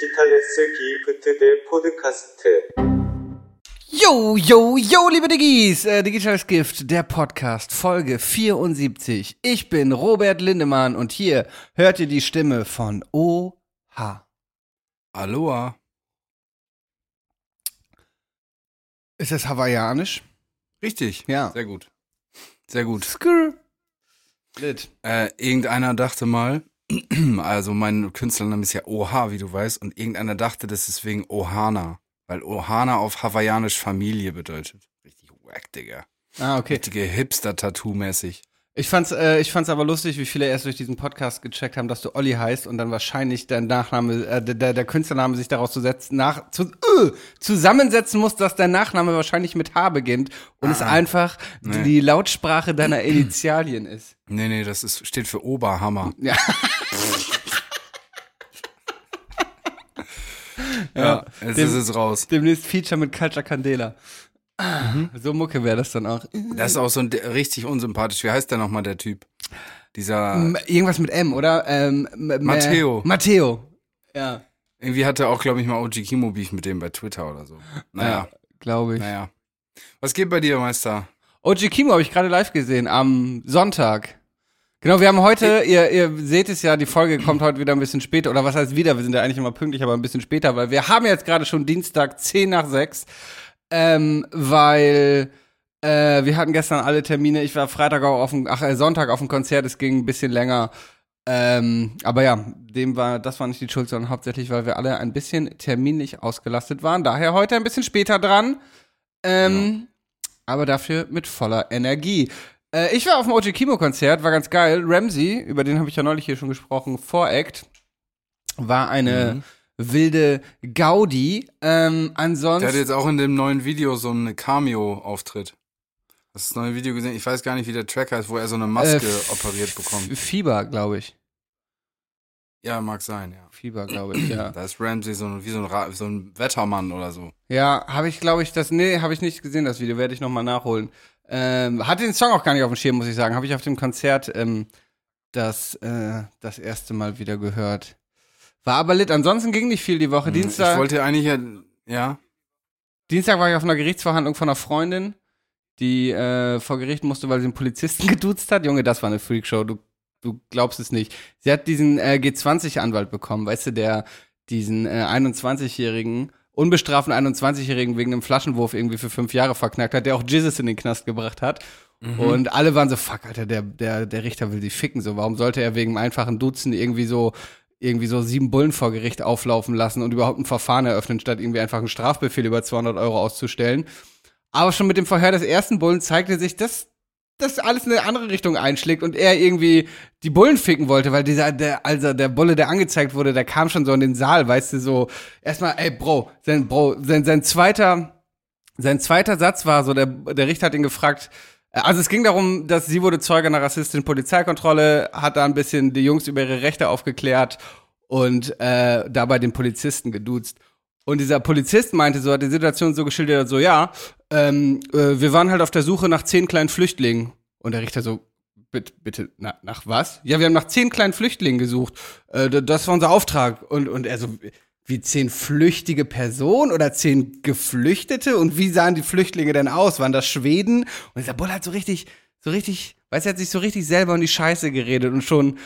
Digitalesse Gift der Podcast. Yo, yo, yo, liebe Diggis! Äh, Digitales Gift, der Podcast, Folge 74. Ich bin Robert Lindemann und hier hört ihr die Stimme von OH. Aloha. Ist das hawaiianisch? Richtig. Ja. Sehr gut. Sehr gut. Skrr. Lit. Äh, irgendeiner dachte mal, also mein Künstlername ist ja Oha, wie du weißt, und irgendeiner dachte, das ist wegen Ohana. Weil Ohana auf hawaiianisch Familie bedeutet. Richtig wack, Digga. Ah, okay. Richtige Hipster-Tattoo-mäßig. Ich fand's, äh, ich fand's aber lustig, wie viele erst durch diesen Podcast gecheckt haben, dass du Olli heißt und dann wahrscheinlich dein Nachname, äh, der, der Künstlername sich daraus zu setzen, nach, zu, äh, zusammensetzen muss, dass dein Nachname wahrscheinlich mit H beginnt und es einfach Nee. die Lautsprache deiner Initialien ist. Nee, nee, das ist, steht für Oberhammer. Ja. Ja, jetzt Dem- ist es raus. Demnächst Feature mit Culture Candela. So Mucke wäre das dann auch. Das ist auch so ein, richtig unsympathisch. Wie heißt der nochmal, der Typ? Dieser, M- Irgendwas mit M, oder? Ähm, m- m- Matteo. Matteo. Ja. irgendwie hatte auch, glaube ich, mal OG Kimo Beef mit dem bei Twitter oder so. Naja, Glaube ich. naja. Was geht bei dir, Meister? OG Kimo habe ich gerade live gesehen am Sonntag. Genau, wir haben heute, ihr, ihr seht es ja, die Folge kommt heute wieder ein bisschen später, oder was heißt wieder, wir sind ja eigentlich immer pünktlich, aber ein bisschen später, weil wir haben jetzt gerade schon Dienstag 10 nach 6, ähm, weil äh, wir hatten gestern alle Termine, ich war Freitag auch auf dem, ach, äh, Sonntag auf dem Konzert, es ging ein bisschen länger, ähm, aber ja, dem war, das war nicht die Schuld, sondern hauptsächlich, weil wir alle ein bisschen terminlich ausgelastet waren, daher heute ein bisschen später dran, ähm, aber dafür mit voller Energie. Äh, ich war auf dem OG Kimo Konzert, war ganz geil. Ramsey, über den habe ich ja neulich hier schon gesprochen, Voract, war eine Mhm. Wilde Gaudi. Ähm, Der ansonsten. hat jetzt auch in dem neuen Video so einen Cameo-Auftritt. Hast du das neue Video gesehen? Ich weiß gar nicht, wie der Track heißt, wo er so eine Maske Äh, operiert bekommt. Fieber, glaube ich. Ja, mag sein, ja. Fieber, glaube ich, ja. Da ist Ramsey so ein, wie so ein, Ra so ein Wettermann oder so. Ja, habe ich, glaube ich, das. Nee, habe ich nicht gesehen, das Video. Werde ich nochmal nachholen. Ähm, hatte den Song auch gar nicht auf dem Schirm, muss ich sagen. Habe ich auf dem Konzert ähm, das, äh, das erste Mal wieder gehört. War aber lit. Ansonsten ging nicht viel die Woche. Dienstag. Hm, Ich wollte eigentlich ja, ja. Dienstag war ich auf einer Gerichtsverhandlung von einer Freundin, die äh, vor Gericht musste, weil sie einen Polizisten geduzt hat. Junge, das war eine Freakshow. Du, du glaubst es nicht. Sie hat diesen äh, G20-Anwalt bekommen, weißt du, der diesen äh, 21-Jährigen, unbestraften 21-Jährigen wegen einem Flaschenwurf irgendwie für fünf Jahre verknackt hat, der auch Jesus in den Knast gebracht hat. Und alle waren so, fuck, Alter, der, der, der Richter will sie ficken. So, warum sollte er wegen einem einfachen Duzen irgendwie so irgendwie so sieben Bullen vor Gericht auflaufen lassen und überhaupt ein Verfahren eröffnen, statt irgendwie einfach einen Strafbefehl über 200 Euro auszustellen. Aber schon mit dem Verhör des ersten Bullen zeigte sich, dass das alles in eine andere Richtung einschlägt und er irgendwie die Bullen ficken wollte, weil dieser, der, also der Bulle, der angezeigt wurde, der kam schon so in den Saal, weißt du, so, erstmal, ey, Bro, sein, Bro, sein, sein zweiter, sein zweiter Satz war so, der, der Richter hat ihn gefragt, also es ging darum, dass sie wurde Zeuge einer rassistischen Polizeikontrolle, hat da ein bisschen die Jungs über ihre Rechte aufgeklärt und äh, dabei den Polizisten geduzt. Und dieser Polizist meinte so, hat die Situation so geschildert, so, ja, ähm, äh, wir waren halt auf der Suche nach zehn kleinen Flüchtlingen. Und der Richter so, bitte, bitte, na, nach was? Ja, wir haben nach zehn kleinen Flüchtlingen gesucht. Äh, das war unser Auftrag. Und, und er so, wie zehn flüchtige Personen oder zehn Geflüchtete? Und wie sahen die Flüchtlinge denn aus? Waren das Schweden? Und dieser Bull hat so richtig, so richtig, weißt du, er hat sich so richtig selber in die Scheiße geredet und schon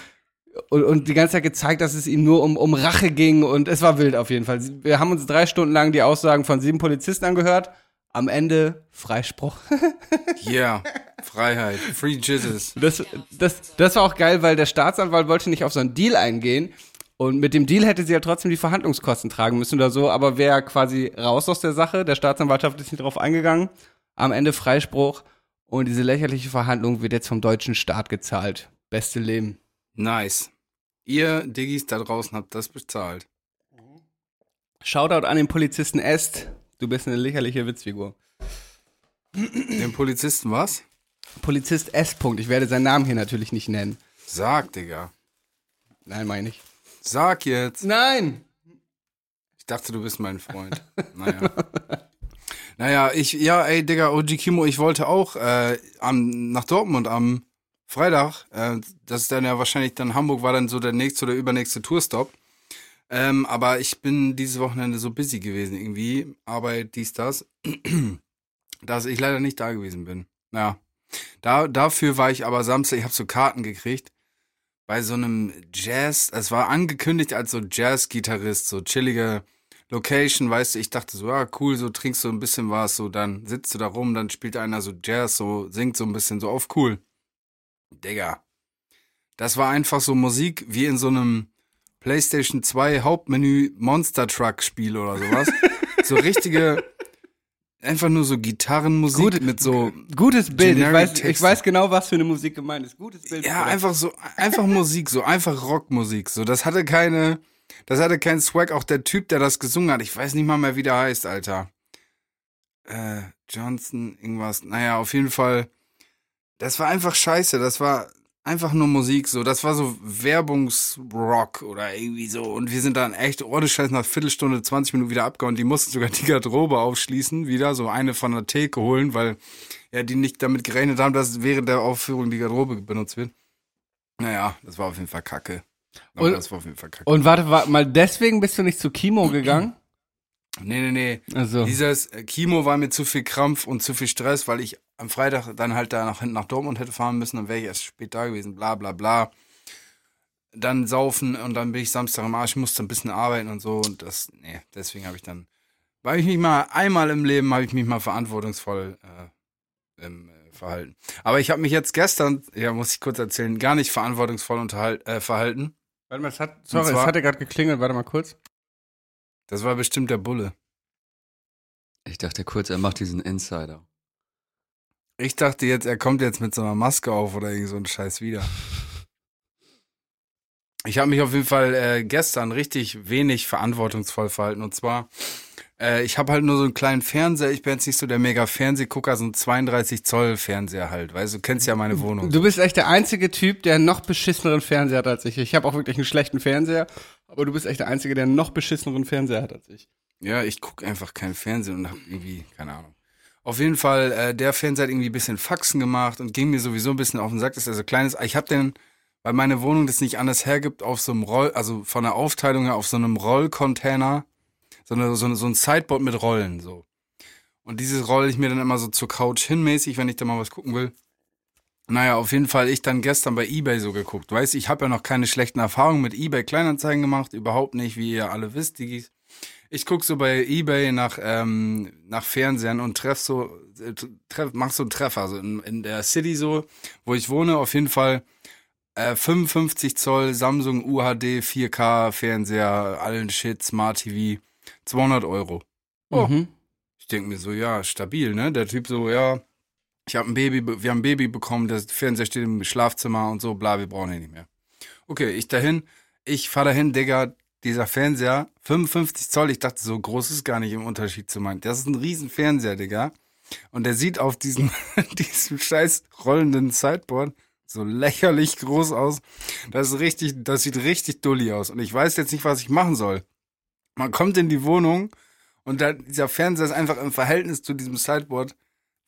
und, und die ganze Zeit gezeigt, dass es ihm nur um, um Rache ging und es war wild auf jeden Fall. Wir haben uns drei Stunden lang die Aussagen von sieben Polizisten angehört. Am Ende Freispruch. Yeah. Freiheit. Free Jesus. Das, das, das war auch geil, weil der Staatsanwalt wollte nicht auf so einen Deal eingehen. Und mit dem Deal hätte sie ja trotzdem die Verhandlungskosten tragen müssen oder so, aber wäre quasi raus aus der Sache. Der Staatsanwaltschaft ist nicht drauf eingegangen. Am Ende Freispruch. Und diese lächerliche Verhandlung wird jetzt vom deutschen Staat gezahlt. Beste Leben. Nice. Ihr Diggis da draußen habt das bezahlt. Shoutout an den Polizisten Est. Du bist eine lächerliche Witzfigur. Den Polizisten was? Polizist S. Punkt. Ich werde seinen Namen hier natürlich nicht nennen. Sag, Digga. Nein, meine ich. Sag jetzt. Nein! Ich dachte, du bist mein Freund. Naja. naja, ich, ja, ey, Digga, OG Kimo, ich wollte auch äh, am, nach Dortmund am Freitag. Äh, das ist dann ja wahrscheinlich dann Hamburg war dann so der nächste oder übernächste Tourstop. Ähm, aber ich bin dieses Wochenende so busy gewesen irgendwie. Arbeit, dies, das. dass ich leider nicht da gewesen bin. Ja. Da, dafür war ich aber Samstag, ich habe so Karten gekriegt. Bei so einem Jazz, es war angekündigt als so Jazz-Gitarrist, so chillige Location, weißt du, ich dachte so, ja, cool, so trinkst du ein bisschen was, so dann sitzt du da rum, dann spielt einer so Jazz, so singt so ein bisschen so auf cool. Digga. Das war einfach so Musik wie in so einem PlayStation 2 Hauptmenü Monster Truck Spiel oder sowas. so richtige, einfach nur so Gitarrenmusik Gut- mit so, Gutes Bild. Ich weiß, ich weiß genau, was für eine Musik gemeint ist. Gutes Bild. ja, einfach so, einfach Musik, so einfach Rockmusik, so. Das hatte keine, das hatte keinen Swag. Auch der Typ, der das gesungen hat, ich weiß nicht mal mehr, wie der heißt, Alter. Äh, Johnson, irgendwas. Naja, auf jeden Fall. Das war einfach scheiße. Das war einfach nur Musik, so. Das war so Werbungsrock oder irgendwie so. Und wir sind dann echt ohne Scheiß nach Viertelstunde, 20 Minuten wieder abgehauen. Die mussten sogar die Garderobe aufschließen, wieder so eine von der Theke holen, weil ja, die nicht damit gerechnet haben, dass während der Aufführung die Garderobe benutzt wird. Naja, das war auf jeden Fall kacke. Aber Und- das war auf jeden Fall kacke. Und warte, warte mal, deswegen bist du nicht zu Kimo gegangen? nee, nee, nee. Also. Dieses äh, Kimo war mir zu viel Krampf und zu viel Stress, weil ich am Freitag dann halt da nach hinten nach Dortmund hätte fahren müssen, dann wäre ich erst spät da gewesen, bla bla bla. Dann saufen und dann bin ich Samstag im Arsch, musste ein bisschen arbeiten und so und das, nee, deswegen habe ich dann, weil ich mich mal, einmal im Leben habe ich mich mal verantwortungsvoll äh, im, äh, verhalten. Aber ich habe mich jetzt gestern, ja, muss ich kurz erzählen, gar nicht verantwortungsvoll unterhalt, äh, verhalten. Warte mal, es hat, sorry, zwar- es hatte gerade geklingelt. Warte mal kurz. Das war bestimmt der Bulle. Ich dachte kurz, er macht diesen Insider. Ich dachte jetzt, er kommt jetzt mit so einer Maske auf oder irgend so ein Scheiß wieder. Ich habe mich auf jeden Fall äh, gestern richtig wenig verantwortungsvoll verhalten. Und zwar, äh, ich habe halt nur so einen kleinen Fernseher. Ich bin jetzt nicht so der mega Fernsehgucker, so ein 32 Zoll Fernseher halt. Weißt du, du kennst ja meine Wohnung. Du bist echt der einzige Typ, der einen noch beschisseneren Fernseher hat als ich. Ich habe auch wirklich einen schlechten Fernseher, aber du bist echt der einzige, der einen noch beschisseneren Fernseher hat als ich. Ja, ich guck einfach keinen Fernsehen und hab irgendwie, keine Ahnung. Auf jeden Fall, äh, der Fernseher hat irgendwie ein bisschen Faxen gemacht und ging mir sowieso ein bisschen auf den Sack, dass er so klein ist. Ich hab den, weil meine Wohnung das nicht anders hergibt, auf so einem Roll, also von der Aufteilung her auf so einem Rollcontainer, so, eine, so, eine, so ein Sideboard mit Rollen, so. Und dieses rolle ich mir dann immer so zur Couch hinmäßig, wenn ich da mal was gucken will. Naja, auf jeden Fall, ich dann gestern bei Ebay so geguckt. Weißt ich habe ja noch keine schlechten Erfahrungen mit Ebay Kleinanzeigen gemacht, überhaupt nicht, wie ihr alle wisst, Digis. Ich guck so bei Ebay nach, ähm, nach Fernsehern und treff so, äh, treff, mach so einen Treffer. Also in, in der City so, wo ich wohne, auf jeden Fall äh, 55 Zoll Samsung UHD 4K Fernseher, allen Shit, Smart TV, 200 Euro. Oh. Mhm. Ich denke mir so, ja, stabil, ne? Der Typ so, ja, ich habe ein Baby, wir haben ein Baby bekommen, der Fernseher steht im Schlafzimmer und so, bla, wir brauchen ihn nicht mehr. Okay, ich dahin, ich fahr dahin, Digga, dieser Fernseher, 55 Zoll, ich dachte, so groß ist gar nicht im Unterschied zu meinen. Das ist ein riesen Fernseher, Digga. Und der sieht auf diesem, diesem scheiß rollenden Sideboard so lächerlich groß aus. Das ist richtig, das sieht richtig dulli aus. Und ich weiß jetzt nicht, was ich machen soll. Man kommt in die Wohnung und da, dieser Fernseher ist einfach im Verhältnis zu diesem Sideboard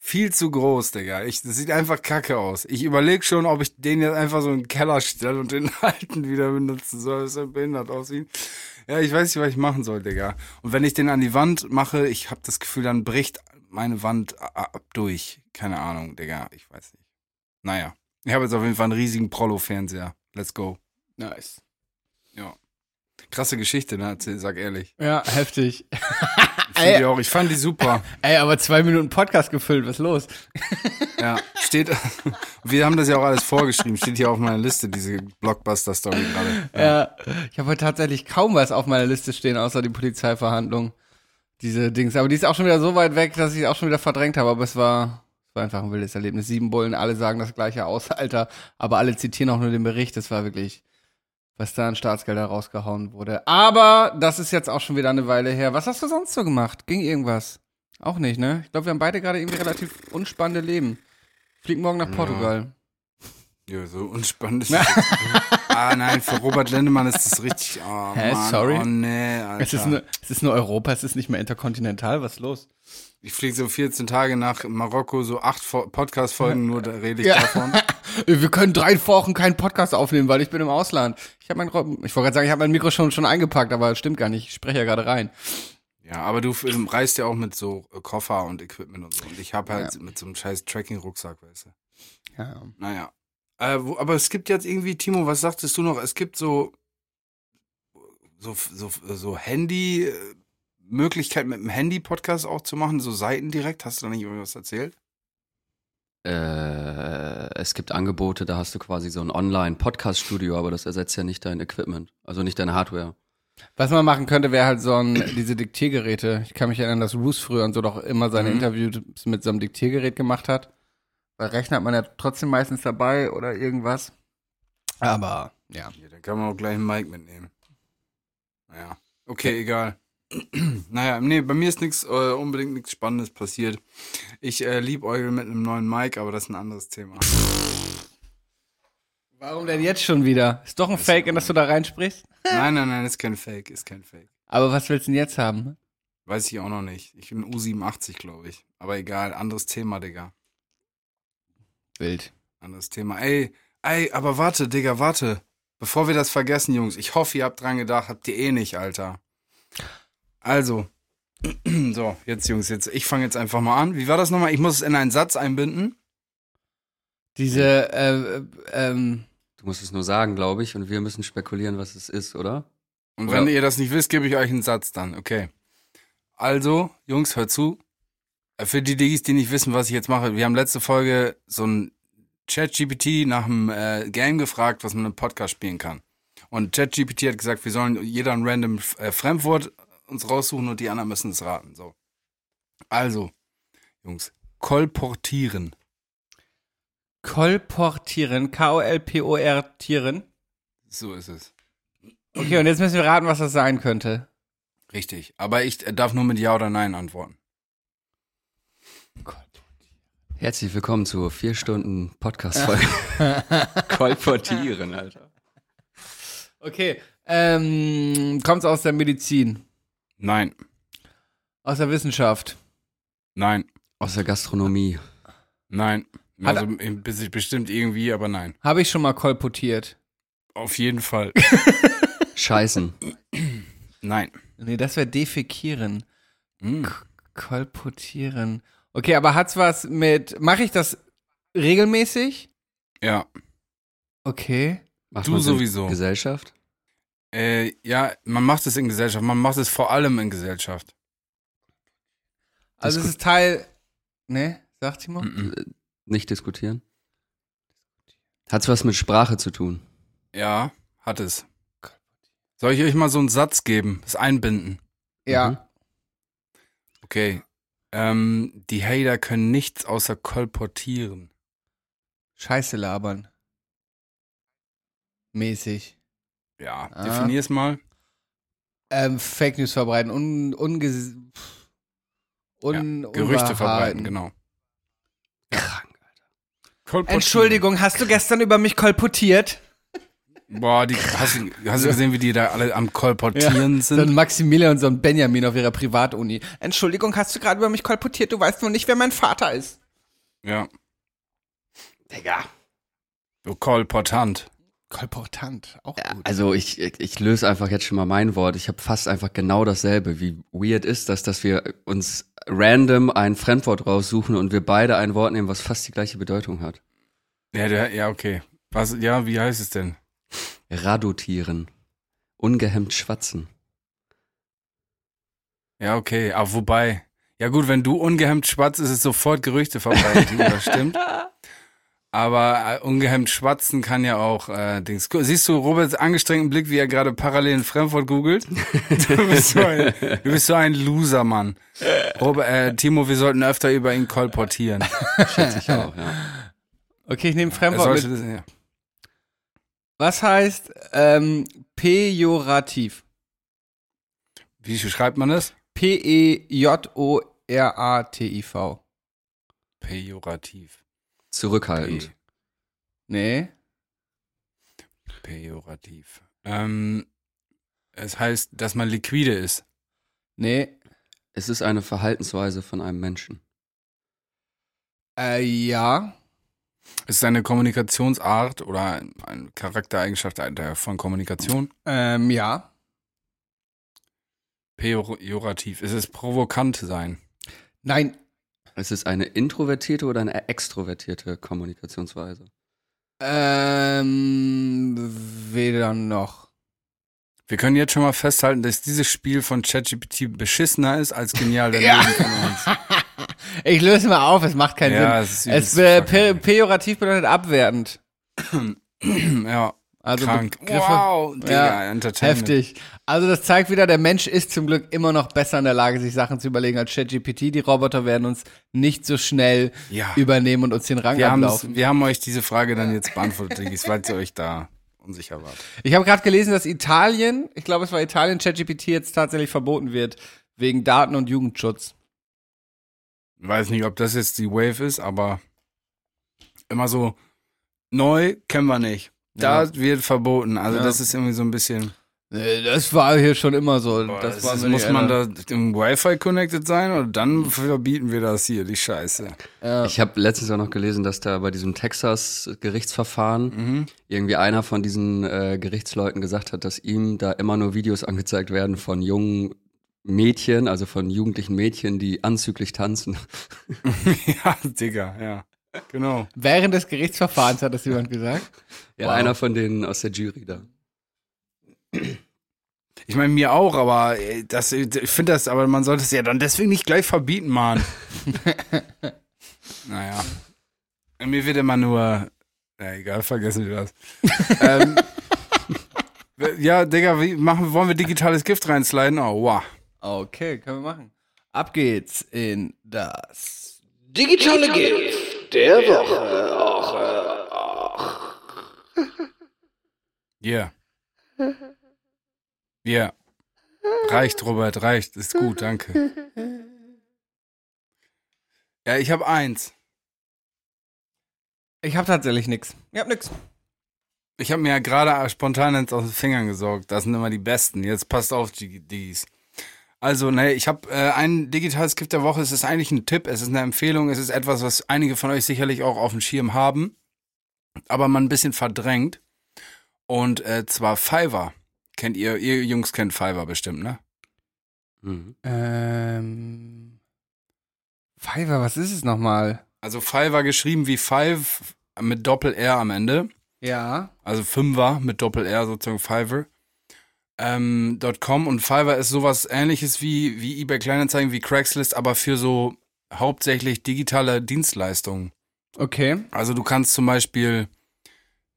viel zu groß, Digga. Ich, das sieht einfach kacke aus. Ich überlege schon, ob ich den jetzt einfach so in den Keller stelle und den alten wieder benutzen soll, dass er behindert aussieht. Ja, ich weiß nicht, was ich machen soll, Digga. Und wenn ich den an die Wand mache, ich habe das Gefühl, dann bricht meine Wand ab durch. Keine Ahnung, Digga. Ich weiß nicht. Naja. Ich habe jetzt auf jeden Fall einen riesigen Prollo-Fernseher. Let's go. Nice. Krasse Geschichte, ne? Sag ehrlich. Ja, heftig. Ich, find die auch, ich fand die super. Ey, aber zwei Minuten Podcast gefüllt, was ist los? Ja, steht. Wir haben das ja auch alles vorgeschrieben. Steht hier auf meiner Liste, diese Blockbuster-Story gerade. Ja, ich habe heute tatsächlich kaum was auf meiner Liste stehen, außer die Polizeiverhandlung. Diese Dings. Aber die ist auch schon wieder so weit weg, dass ich es auch schon wieder verdrängt habe. Aber es war, es war einfach ein wildes Erlebnis. Sieben Bullen, alle sagen das gleiche aus, Alter. Aber alle zitieren auch nur den Bericht. Das war wirklich, was da an Staatsgelder rausgehauen wurde. Aber das ist jetzt auch schon wieder eine Weile her. Was hast du sonst so gemacht? Ging irgendwas? Auch nicht, ne? Ich glaube, wir haben beide gerade irgendwie relativ unspannende Leben. Flieg morgen nach Portugal. Ja, so unspannend ah, nein, für Robert Lendemann ist das richtig. Oh, Hä, Mann, sorry? Oh, nee, Alter. Es ist, nur, es ist nur Europa, es ist nicht mehr interkontinental. Was ist los? ich fliege so 14 Tage nach Marokko, so acht Fo- Podcast-Folgen, nur da rede ich Ja. davon. Äh, Wir können drei Wochen keinen Podcast aufnehmen, weil ich bin im Ausland. Ich habe mein, ich wollte gerade sagen, ich habe mein Mikro schon, schon eingepackt, aber stimmt gar nicht. Ich spreche ja gerade rein. Ja, aber du reist ja auch mit so äh, Koffer und Equipment und so. Und ich habe halt mit so einem scheiß Tracking-Rucksack, weißt du. Ja. Naja. Äh, wo, aber es gibt jetzt irgendwie, Timo, was sagtest du noch? Es gibt so, so, so, so Handy, äh, Möglichkeit mit dem Handy-Podcast auch zu machen, so Seiten direkt. Hast du da nicht irgendwas erzählt? Äh, es gibt Angebote, da hast du quasi so ein Online-Podcast-Studio, aber das ersetzt ja nicht dein Equipment, also nicht deine Hardware. Was man machen könnte, wäre halt so ein, diese Diktiergeräte. Ich kann mich erinnern, dass Roos früher und so doch immer seine Mhm. Interviews mit so einem Diktiergerät gemacht hat. Weil Rechner hat man ja trotzdem meistens dabei oder irgendwas. Aber, ja. Ja, dann kann man auch gleich einen Mic mitnehmen. Naja. Okay, egal. Naja, nee, bei mir ist nichts äh, unbedingt nichts Spannendes passiert. Ich äh, liebäugel mit einem neuen Mic, aber das ist ein anderes Thema. Warum denn jetzt schon wieder? Ist doch ein Fake, in das du da reinsprichst? nein, nein, nein, ist kein Fake, ist kein Fake. Aber was willst du denn jetzt haben? Weiß ich auch noch nicht. Ich bin U87, glaube ich. Aber egal, anderes Thema, Digga. Wild. Anderes Thema. Ey, ey, aber warte, Digga, warte. Bevor wir das vergessen, Jungs, ich hoffe, ihr habt dran gedacht, habt ihr eh nicht, Alter. Also, so, jetzt, Jungs, jetzt, ich fange jetzt einfach mal an. Wie war das nochmal? Ich muss es in einen Satz einbinden. Diese, äh, ähm, Du musst es nur sagen, glaube ich, und wir müssen spekulieren, was es ist, oder? Und Oder- wenn ihr das nicht wisst, gebe ich euch einen Satz dann, okay. Also, Jungs, hört zu. Äh, Für die Diggis, die nicht wissen, was ich jetzt mache, wir haben letzte Folge so ein Chat-GPT nach einem äh, Game gefragt, was man im Podcast spielen kann. Und ChatGPT hat gesagt, wir sollen jeder ein random äh, Fremdwort uns raussuchen und die anderen müssen es raten. So. Also, Jungs, kolportieren. kolportieren, K-O-L-P-O-R-tieren. So ist es. Okay, und jetzt müssen wir raten, was das sein könnte. Richtig. Aber ich äh, darf nur mit Ja oder Nein antworten. Herzlich willkommen zur vier Stunden Podcast-Folge. Kolportieren, Alter. Okay, ähm, kommt's aus der Medizin, Nein. aus der Wissenschaft, Nein. Aus der Gastronomie. Nein. Hat Also bestimmt irgendwie, aber nein. habe ich schon mal kolportiert. Auf jeden Fall. Scheißen. nein. Nee, das wäre defekieren. Hm. Kolportieren. Okay, aber hat's was mit, mache ich das regelmäßig? Ja. Okay. Macht Du sowieso. Gesellschaft? Äh, ja, man macht es in Gesellschaft. Man macht es vor allem in Gesellschaft. Also es ist Teil, ne, sagt Timo? Mhm. Nicht diskutieren? Hat's was mit Sprache zu tun? Ja, hat es. Soll ich euch mal so einen Satz geben? Das Einbinden. Ja. Mhm. Okay. Ähm, die Hater können nichts außer kolportieren. Scheiße labern. Mäßig. Ja, Ah. definier es mal. Ähm, Fake News verbreiten, un, unges un, Ja, Gerüchte verbreiten, genau. Krank. Kolportieren. Entschuldigung, hast du gestern über mich kolportiert? Boah, die, hast, du, hast du gesehen, wie die da alle am Kolportieren So ein sind? Maximilian und so ein Benjamin auf ihrer Privatuni. Entschuldigung, hast du gerade über mich kolportiert? Du weißt nur nicht, wer mein Vater ist. Ja. Digga. Du Kolportant. Kolportant, auch gut. also ich, ich, löse einfach jetzt schon mal mein Wort. Ich habe fast einfach genau dasselbe. Wie weird ist das, dass wir uns random ein Fremdwort raussuchen und wir beide ein Wort nehmen, was fast die gleiche Bedeutung hat. Ja, der, ja, okay. Was, ja, wie heißt es denn? Radotieren. Ungehemmt schwatzen. Ja, okay. Aber wobei, ja gut, wenn du ungehemmt schwatzt, ist es sofort Gerüchte verbreitet, das stimmt. Aber äh, ungehemmt schwatzen kann ja auch äh, Dings. Siehst du Roberts angestrengten Blick, wie er gerade parallel in Fremdwort googelt? Du bist so ein, du bist so ein Loser, Mann. Robert, äh, Timo, wir sollten öfter über ihn kolportieren. Schätze ich auch, ja. Okay, ich nehme Fremdwort mit. das, ja. Was heißt ähm, pejorativ? Wie schreibt man das? E P-E-J-O-R-A-T-I-V. Pejorativ. Zurückhaltend. Nee. Pejorativ. Ähm, es heißt, dass man liquide ist. Nee. Es ist eine Verhaltensweise von einem Menschen. Äh, ja. Ist es eine Kommunikationsart oder eine Charaktereigenschaft von Kommunikation? Ähm, ja. Pejorativ. Ist es provokant sein? Nein. Ist es eine introvertierte oder eine extrovertierte Kommunikationsweise? Ähm, weder noch. Wir können jetzt schon mal festhalten, dass dieses Spiel von ChatGPT beschissener ist als genial der Ja. Leben von uns. Ich löse mal auf, es macht keinen ja, Sinn. es ist Es äh, pe pejorativ bedeutet abwertend. Ja, Also krank. Begriffe Wow, Digga, Ja, heftig. Also das zeigt wieder, der Mensch ist zum Glück immer noch besser in der Lage, sich Sachen zu überlegen als ChatGPT. Die Roboter werden uns nicht so schnell Ja. übernehmen und uns den Rang Wir, ablaufen. wir haben euch diese Frage dann jetzt beantwortet, Diggis, weil ihr euch da unsicher wart. Ich habe gerade gelesen, dass Italien, ich glaube es war Italien, ChatGPT jetzt tatsächlich verboten wird wegen Daten- und Jugendschutz. Ich weiß nicht, ob das jetzt die Wave ist, aber immer so neu kennen wir nicht. Da Ja. wird verboten. Also Ja. das ist irgendwie so ein bisschen. Das war hier schon immer so. Boah, das das war ist, muss man da im Wi-Fi connected sein oder dann verbieten wir das hier, die Scheiße. Ja. Ich habe letztens auch noch gelesen, dass da bei diesem Texas-Gerichtsverfahren Mhm. irgendwie einer von diesen äh, Gerichtsleuten gesagt hat, dass ihm da immer nur Videos angezeigt werden von jungen Mädchen, also von jugendlichen Mädchen, die anzüglich tanzen. ja, Digga, ja. Genau. Während des Gerichtsverfahrens hat das jemand gesagt. Ja, Wow. einer von denen aus der Jury da. Ich meine, mir auch, aber äh, das, ich finde das, aber man sollte es ja dann deswegen nicht gleich verbieten, Mann. naja. Mir wird immer nur. Ja, egal, vergessen wir das. ähm, ja, Digga, wie machen, wollen wir digitales Gift reinsliden? Oh, wow. Okay, können wir machen. Ab geht's in das Digitale Gift der Woche. Yeah. Yeah. Reicht, Robert, reicht. Ist gut, danke. Ja, ich habe eins. Ich habe tatsächlich nix. Ich hab nix. Ich habe mir ja gerade spontan ins aus den Fingern gesorgt. Das sind immer die besten. Jetzt passt auf, GDs. Also, ne, ich habe äh, ein digitales Gift der Woche. Es ist eigentlich ein Tipp, es ist eine Empfehlung, es ist etwas, was einige von euch sicherlich auch auf dem Schirm haben, aber man ein bisschen verdrängt. Und äh, zwar Fiverr. Kennt ihr, ihr Jungs kennt Fiverr bestimmt, ne? Mhm. Ähm. Fiverr, was ist es nochmal? Also Fiverr geschrieben wie Five mit Doppel-R am Ende. Ja. also Fünfer mit Doppel-R sozusagen Fiverr. Ähm, .com und Fiverr ist sowas ähnliches wie, wie eBay Kleinanzeigen, wie Craigslist, aber für so hauptsächlich digitale Dienstleistungen. Okay. Also du kannst zum Beispiel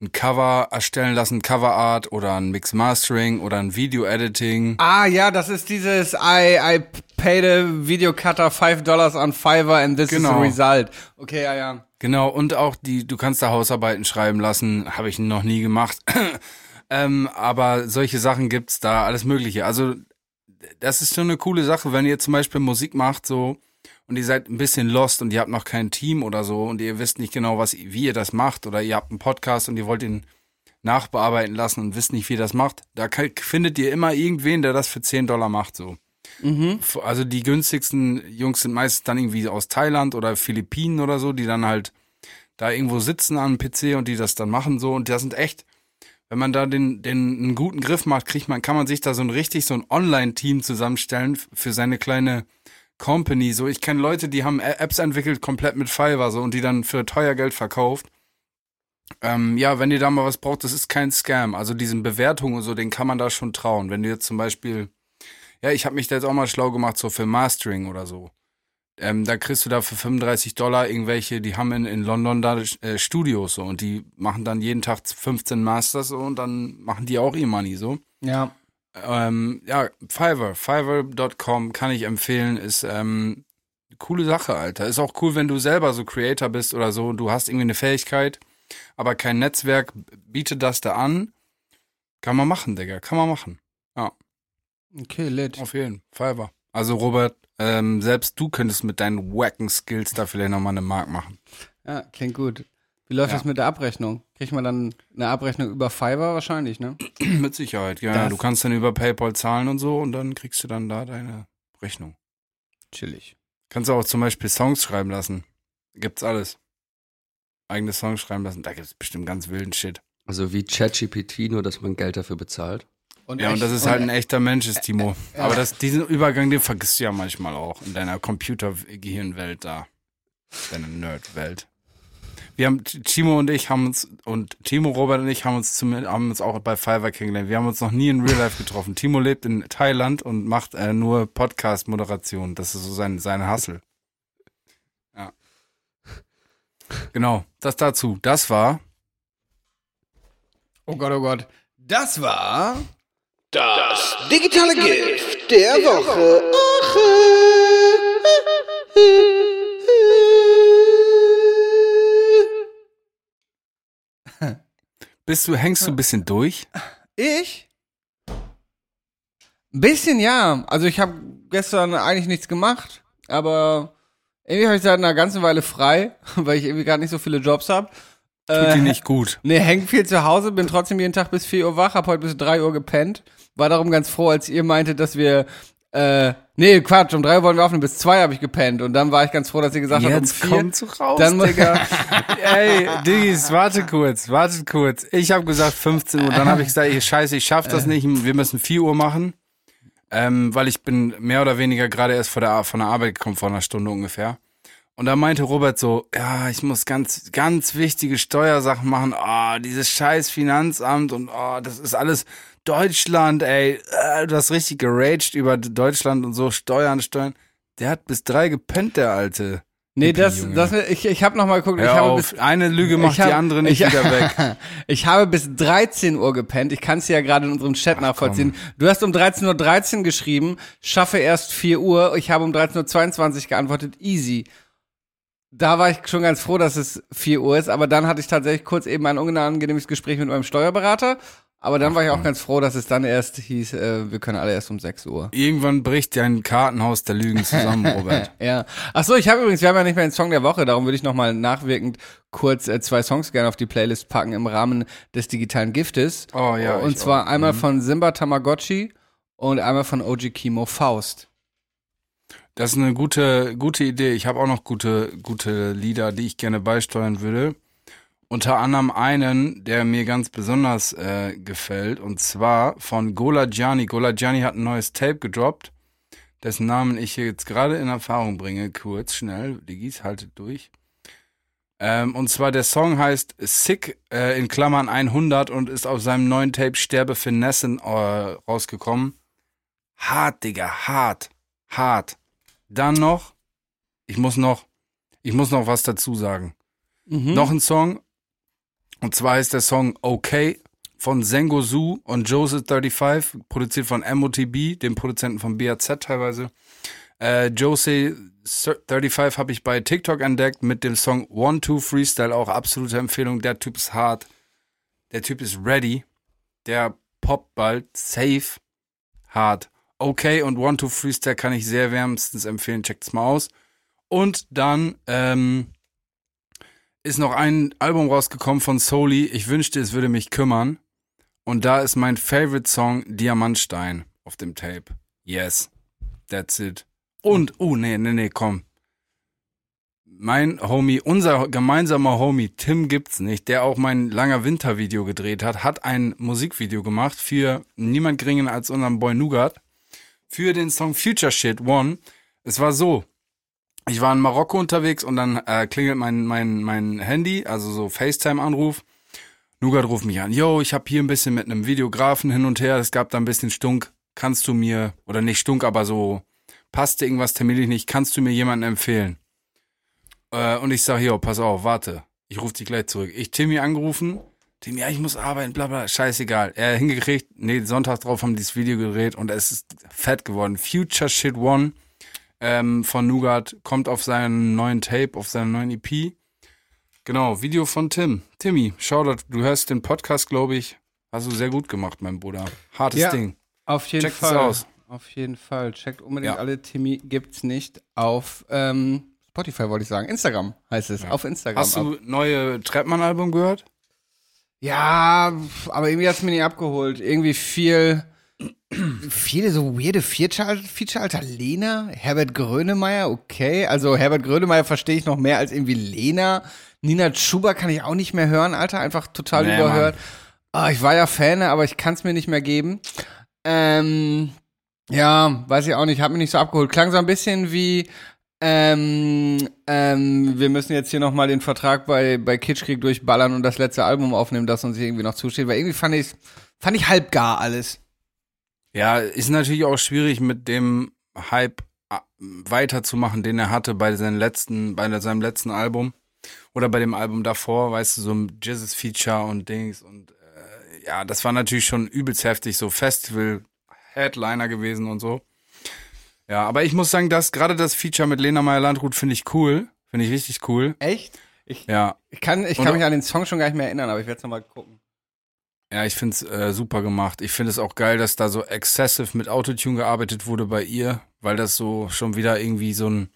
ein Cover erstellen lassen, Coverart oder ein Mix Mastering oder ein Video-Editing. Ah, ja, das ist dieses I, I paid a video cutter 5 Dollars on Fiverr and this Genau. is the result. Okay, ja, ja. Genau, und auch die, du kannst da Hausarbeiten schreiben lassen, habe ich noch nie gemacht. Ähm, aber solche Sachen gibt's da, alles Mögliche. Also, das ist schon eine coole Sache, wenn ihr zum Beispiel Musik macht, so, und ihr seid ein bisschen lost und ihr habt noch kein Team oder so und ihr wisst nicht genau, was, wie ihr das macht, oder ihr habt einen Podcast und ihr wollt ihn nachbearbeiten lassen und wisst nicht, wie ihr das macht, da kann, findet ihr immer irgendwen, der das für 10 Dollar macht, so. Mhm. Also die günstigsten Jungs sind meistens dann irgendwie aus Thailand oder Philippinen oder so, die dann halt da irgendwo sitzen an einem PC und die das dann machen so und das sind echt, wenn man da den, den einen guten Griff macht, kriegt man, kann man sich da so ein richtig so ein Online-Team zusammenstellen für seine kleine Company. So, ich kenne Leute, die haben Apps entwickelt komplett mit Fiverr so und die dann für teuer Geld verkauft. Ähm, ja, wenn ihr da mal was braucht, das ist kein Scam. Also diesen Bewertungen und so, den kann man da schon trauen. Wenn du jetzt zum Beispiel ja, ich habe mich da jetzt auch mal schlau gemacht, so für Mastering oder so. Ähm, da kriegst du da für 35 Dollar irgendwelche, die haben in, in London da äh, Studios so und die machen dann jeden Tag 15 Masters so und dann machen die auch ihr Money so. Ja. Ähm, ja, Fiverr, Fiverr.com kann ich empfehlen, ist ähm, eine coole Sache, Alter. Ist auch cool, wenn du selber so Creator bist oder so und du hast irgendwie eine Fähigkeit, aber kein Netzwerk bietet das da an. Kann man machen, Digga, kann man machen. Okay, lit. Auf jeden Fiverr. Also Robert, ähm, selbst du könntest mit deinen wacken Skills da vielleicht nochmal eine Mark machen. Ja, klingt gut. Wie läuft Ja. das mit der Abrechnung? Kriegt man dann eine Abrechnung über Fiverr wahrscheinlich, ne? mit Sicherheit, ja. Das- Du kannst dann über PayPal zahlen und so und dann kriegst du dann da deine Rechnung. Chillig. Kannst du auch zum Beispiel Songs schreiben lassen. Gibt's alles. eigene Songs schreiben lassen. Da gibt es bestimmt ganz wilden Shit. Also wie ChatGPT, nur dass man Geld dafür bezahlt. Und Ja, und echt- das ist halt ein echter Mensch, ist Timo. Aber das, diesen Übergang, den vergisst du ja manchmal auch in deiner Computergehirnwelt da. Deine Nerdwelt. Wir haben, Timo und ich haben uns, und Timo, Robert und ich haben uns, zum, haben uns auch bei Fiverr kennengelernt. Wir haben uns noch nie in Real Life getroffen. Timo lebt in Thailand und macht äh, nur Podcast-Moderation. Das ist so sein, sein Hustle. Ja. Genau, das dazu. Das war Oh Gott, oh Gott. Das war. Das digitale Gift der Woche. Bist du, hängst du ein bisschen durch? Ich? Ein bisschen ja. Also ich habe gestern eigentlich nichts gemacht, aber irgendwie habe ich seit einer ganzen Weile frei, weil ich irgendwie gerade nicht so viele Jobs habe. Tut dir nicht gut. Nee, häng viel zu Hause, bin trotzdem jeden Tag bis 4 Uhr wach, hab heute bis 3 Uhr gepennt. War darum ganz froh, als ihr meintet, dass wir, äh, nee, Quatsch, um 3 Uhr wollen wir aufnehmen, bis 2 habe ich gepennt. Und dann war ich ganz froh, dass ihr gesagt habt, um Jetzt 4. kommt's raus, Dann Digga. Ey, Diggis, warte kurz, wartet kurz. Ich habe gesagt 15 Uhr, dann habe ich gesagt, ey, scheiße, ich schaff das nicht, wir müssen 4 Uhr machen. Ähm, weil ich bin mehr oder weniger gerade erst vor der, von der Arbeit gekommen, vor einer Stunde ungefähr. Und da meinte Robert so, ja, ich muss ganz, ganz wichtige Steuersachen machen. Ah, dieses scheiß Finanzamt und ah, das ist alles Deutschland, ey. Äh, Du hast richtig geraged über Deutschland und so, Steuern, Steuern. Der hat bis drei gepennt, der Alte. Nee, Hippie, das, Junge. das, ich, ich habe noch mal geguckt, ich habe auf, bis, eine Lüge macht ich hab- die andere nicht ich- wieder weg. ich habe bis 13 Uhr gepennt. Ich kann es ja gerade in unserem Chat nachvollziehen. Du hast um 13.13 Uhr geschrieben, schaffe erst 4 Uhr. Ich habe um 13.22 Uhr geantwortet, easy. Da war ich schon ganz froh, dass es 4 Uhr ist, aber dann hatte ich tatsächlich kurz eben ein unangenehmes Gespräch mit meinem Steuerberater. Aber dann war ich auch ganz froh, dass es dann erst hieß, äh, wir können alle erst um 6 Uhr. Irgendwann bricht dein Kartenhaus der Lügen zusammen, Robert. Ja. Ach so, ich habe übrigens, wir haben ja nicht mehr den Song der Woche, darum würde ich nochmal nachwirkend kurz äh, zwei Songs gerne auf die Playlist packen im Rahmen des digitalen Giftes. Oh ja, Und zwar auch. Mhm. einmal von Simba Tamagotchi und einmal von OG Kimo Faust. Das ist eine gute, gute Idee. Ich habe auch noch gute, gute Lieder, die ich gerne beisteuern würde. Unter anderem einen, der mir ganz besonders äh, gefällt, und zwar von Gola Gianni. Gola Gianni hat ein neues Tape gedroppt, dessen Namen ich hier jetzt gerade in Erfahrung bringe. Kurz, schnell, Diggis, haltet durch. Ähm, und zwar der Song heißt Sick äh, in Klammern 100 und ist auf seinem neuen Tape Sterbe für Nessen äh, rausgekommen. Hart, Digga, hart, hart. Dann noch, ich muss noch, ich muss noch was dazu sagen. Mhm. Noch ein Song. Und zwar ist der Song Okay von Sengo Su und Jose35, produziert von MOTB, dem Produzenten von BAZ teilweise. Äh, Jose35 habe ich bei TikTok entdeckt mit dem Song One Two Freestyle, auch absolute Empfehlung. Der Typ ist hart. Der Typ ist ready. Der poppt bald. Safe. Hart. Okay und One Two Freestyle kann ich sehr wärmstens empfehlen. Checkt's mal aus. Und dann, ähm, ist noch ein Album rausgekommen von Soli. Ich wünschte, es würde mich kümmern. Und da ist mein Favorite Song Diamantstein auf dem Tape. Yes. That's it. Und, oh, nee, nee, nee, komm. Mein Homie, unser gemeinsamer Homie, Tim gibt's nicht, der auch mein langer Winter-Video gedreht hat, hat ein Musikvideo gemacht für niemand geringer als unseren Boy Nougat. Für den Song Future Shit One. Es war so, ich war in Marokko unterwegs und dann äh, klingelt mein, mein, mein Handy, also so FaceTime-Anruf. Nugat ruft mich an. Yo, ich habe hier ein bisschen mit einem Videografen hin und her. Es gab da ein bisschen Stunk. Kannst du mir, oder nicht Stunk, aber so, passte irgendwas terminlich nicht. Kannst du mir jemanden empfehlen? Äh, und ich sage, yo, pass auf, warte. Ich rufe dich gleich zurück. Ich Timmy angerufen. Timmy, ja, ich muss arbeiten, bla bla, scheißegal. Er hingekriegt, nee, Sonntag drauf haben die das Video gedreht und es ist fett geworden. Future Shit One ähm, von Nougat kommt auf seinen neuen Tape, auf seinen neuen EP. Genau, Video von Tim. Timmy, Shoutout, du hörst den Podcast, glaube ich. Hast du sehr gut gemacht, mein Bruder. Hartes Ja. Ding. Auf jeden Checkt es Fall. aus. Auf jeden Fall. Checkt unbedingt Ja. alle. Timmy gibt's nicht auf ähm, Spotify, wollte ich sagen. Instagram heißt es. Auf Instagram. Hast du neue Treppmann-Album gehört? Ja, aber irgendwie hat's mir nicht abgeholt. Irgendwie viel, viele so weirde Feature- Feature-Alter. Lena, Herbert Grönemeyer, okay. Also Herbert Grönemeyer verstehe ich noch mehr als irgendwie Lena. Nina Schuber kann ich auch nicht mehr hören, Alter. Einfach total Nee, überhört. Ah, ich war ja Fan, aber ich kann es mir nicht mehr geben. Ähm, ja, weiß ich auch nicht, hat mich nicht so abgeholt. Klang so ein bisschen wie, ähm, ähm, wir müssen jetzt hier nochmal den Vertrag bei, bei Kitschkrieg durchballern und das letzte Album aufnehmen, das uns hier irgendwie noch zusteht, weil irgendwie fand ich fand ich halb gar alles. Ja, ist natürlich auch schwierig mit dem Hype äh, weiterzumachen, den er hatte bei seinem letzten, bei seinem letzten Album oder bei dem Album davor, weißt du, so ein Jizzes Feature und Dings und äh, ja, das war natürlich schon übelst heftig, so Festival Headliner gewesen und so. Ja, aber ich muss sagen, dass gerade das Feature mit Lena Meyer-Landrut finde ich cool, finde ich richtig cool. Echt? Ich, Ja, ich kann, ich Und- kann mich an den Song schon gar nicht mehr erinnern, aber ich werde es nochmal gucken. Ja, ich find's äh, super gemacht. Ich finde es auch geil, dass da so excessive mit Autotune gearbeitet wurde bei ihr, weil das so schon wieder irgendwie so ein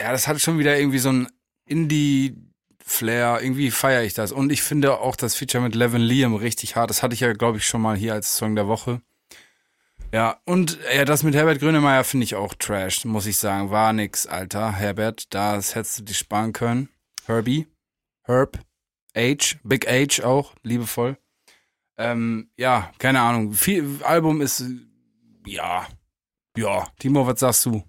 Ja, das hat schon wieder irgendwie so ein Indie Flair, irgendwie feiere ich das und ich finde auch das Feature mit Levin Liam richtig hart. Das hatte ich ja glaube ich schon mal hier als Song der Woche. Ja, und ja, das mit Herbert Grönemeyer finde ich auch trash, muss ich sagen. War nix, Alter. Herbert, das hättest du dich sparen können. Herbie, Herb, H, Big H auch, liebevoll. Ähm, ja, keine Ahnung. Viel, Album ist, ja, ja. Timo, was sagst du?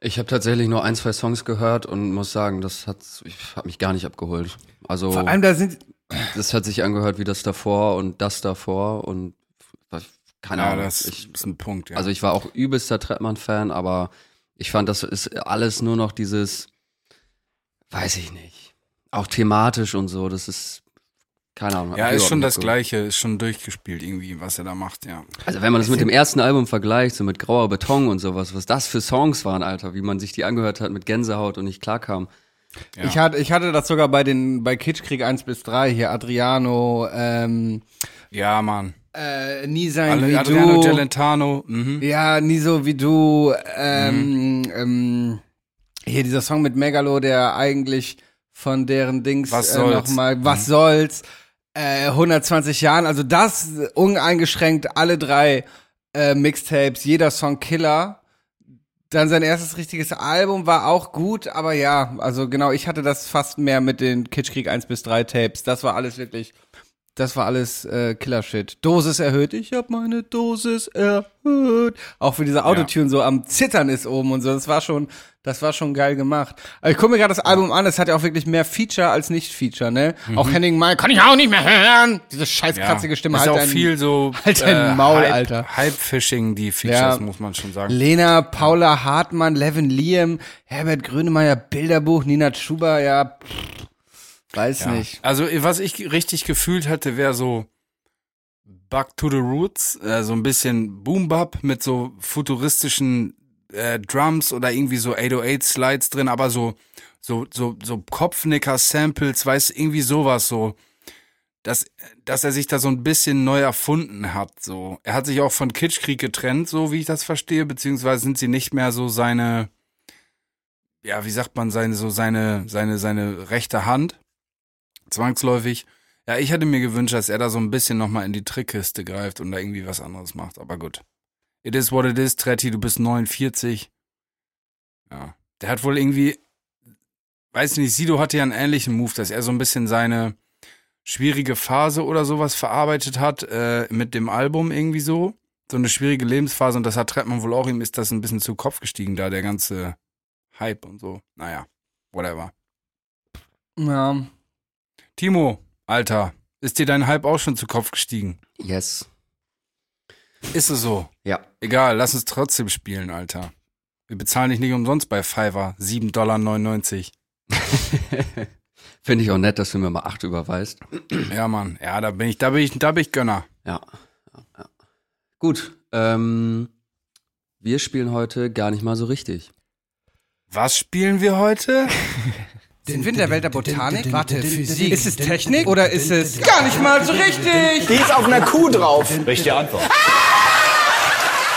Ich habe tatsächlich nur ein, zwei Songs gehört und muss sagen, das hat, ich hat mich gar nicht abgeholt. Also Vor allem, da sind, das hat sich angehört wie das davor und das davor und keine Ja, Ahnung. das ich, ist ein Punkt, ja. Also ich war auch übelster Trettmann-Fan, aber ich fand, das ist alles nur noch dieses, weiß ich nicht, auch thematisch und so. Das ist keine Ahnung. ja, ist schon das abgeholt. Gleiche, ist schon durchgespielt irgendwie, was er da macht, ja. Also wenn man das mit dem ersten Album vergleicht, so mit Grauer Beton und sowas, was das für Songs waren, Alter, wie man sich die angehört hat mit Gänsehaut und nicht klarkam. Ja. ich, hatte, ich hatte das sogar bei den, bei Kitschkrieg 1 bis 3 hier, Adriano, ähm, Ja, Mann. äh, nie sein Alle, wie Adriano du. Gelentano, mhm. Ja, nie so wie du. Ähm, ähm, hier dieser Song mit Megalo, der eigentlich von deren Dings Was äh, soll's? nochmal, was soll's, äh, 120 Jahren, also das uneingeschränkt, alle drei äh, Mixtapes, jeder Song Killer. Dann sein erstes richtiges Album war auch gut, aber ja, also genau, ich hatte das fast mehr mit den Kitschkrieg 1 bis 3 Tapes. Das war alles wirklich, das war alles äh, Killer-Shit. Dosis erhöht, ich hab meine Dosis erhöht. Auch wie dieser Autotune so am Zittern ist oben und so. Das war schon, das war schon geil gemacht. Aber ich gucke mir gerade das Album an, es hat ja auch wirklich mehr Feature als Nicht-Feature, ne? Auch Henning Mai, kann ich auch nicht mehr hören. Diese scheiß kratzige Stimme. Ist halt auch dein- viel so äh, halt dein Maul, Hype, Alter. Hype-Fishing, die Features, Ja. muss man schon sagen. Lena, Paula Hartmann, Levin Liam, Herbert Grönemeyer, Bilderbuch, Nina Schuber, ja, pff, weiß Ja. nicht. Also, was ich richtig gefühlt hätte, wäre so Back to the Roots, äh, so ein bisschen Boom Bap mit so futuristischen äh, Drums oder irgendwie so 808 Slides drin, aber so so so so Kopfnicker Samples, weiß irgendwie sowas so. Dass, dass er sich da so ein bisschen neu erfunden hat, so. Er hat sich auch von Kitschkrieg getrennt, so wie ich das verstehe, beziehungsweise sind sie nicht mehr so seine, ja, wie sagt man, seine, so seine, seine, seine rechte Hand zwangsläufig. Ja, ich hätte mir gewünscht, dass er da so ein bisschen nochmal in die Trickkiste greift und da irgendwie was anderes macht. Aber gut. It is what it is, Tretti, du bist 49. Ja. Der hat wohl irgendwie, weiß nicht, Sido hatte ja einen ähnlichen Move, dass er so ein bisschen seine schwierige Phase oder sowas verarbeitet hat, äh, mit dem Album irgendwie so. So eine schwierige Lebensphase und das hat Trettmann wohl auch, ihm ist das ein bisschen zu Kopf gestiegen, da der ganze Hype und so. Naja, whatever. Ja. Timo, Alter, ist dir dein Hype auch schon zu Kopf gestiegen? Yes. Ist es so? Ja. Egal, lass uns trotzdem spielen, Alter. Wir bezahlen dich nicht umsonst bei Fiverr. 7,99 Dollar. Finde ich auch nett, dass du mir mal acht überweist. Ja, Mann. Ja, da bin ich, da bin ich, da bin ich Gönner. Ja. ja, ja. Gut. Ähm, wir spielen heute gar nicht mal so richtig. Was spielen wir heute? Sind wir in der Welt der Botanik? Warte, Physik. Ist es Technik oder ist es gar nicht mal so richtig? Die ist auf einer Kuh drauf. Richtige Antwort.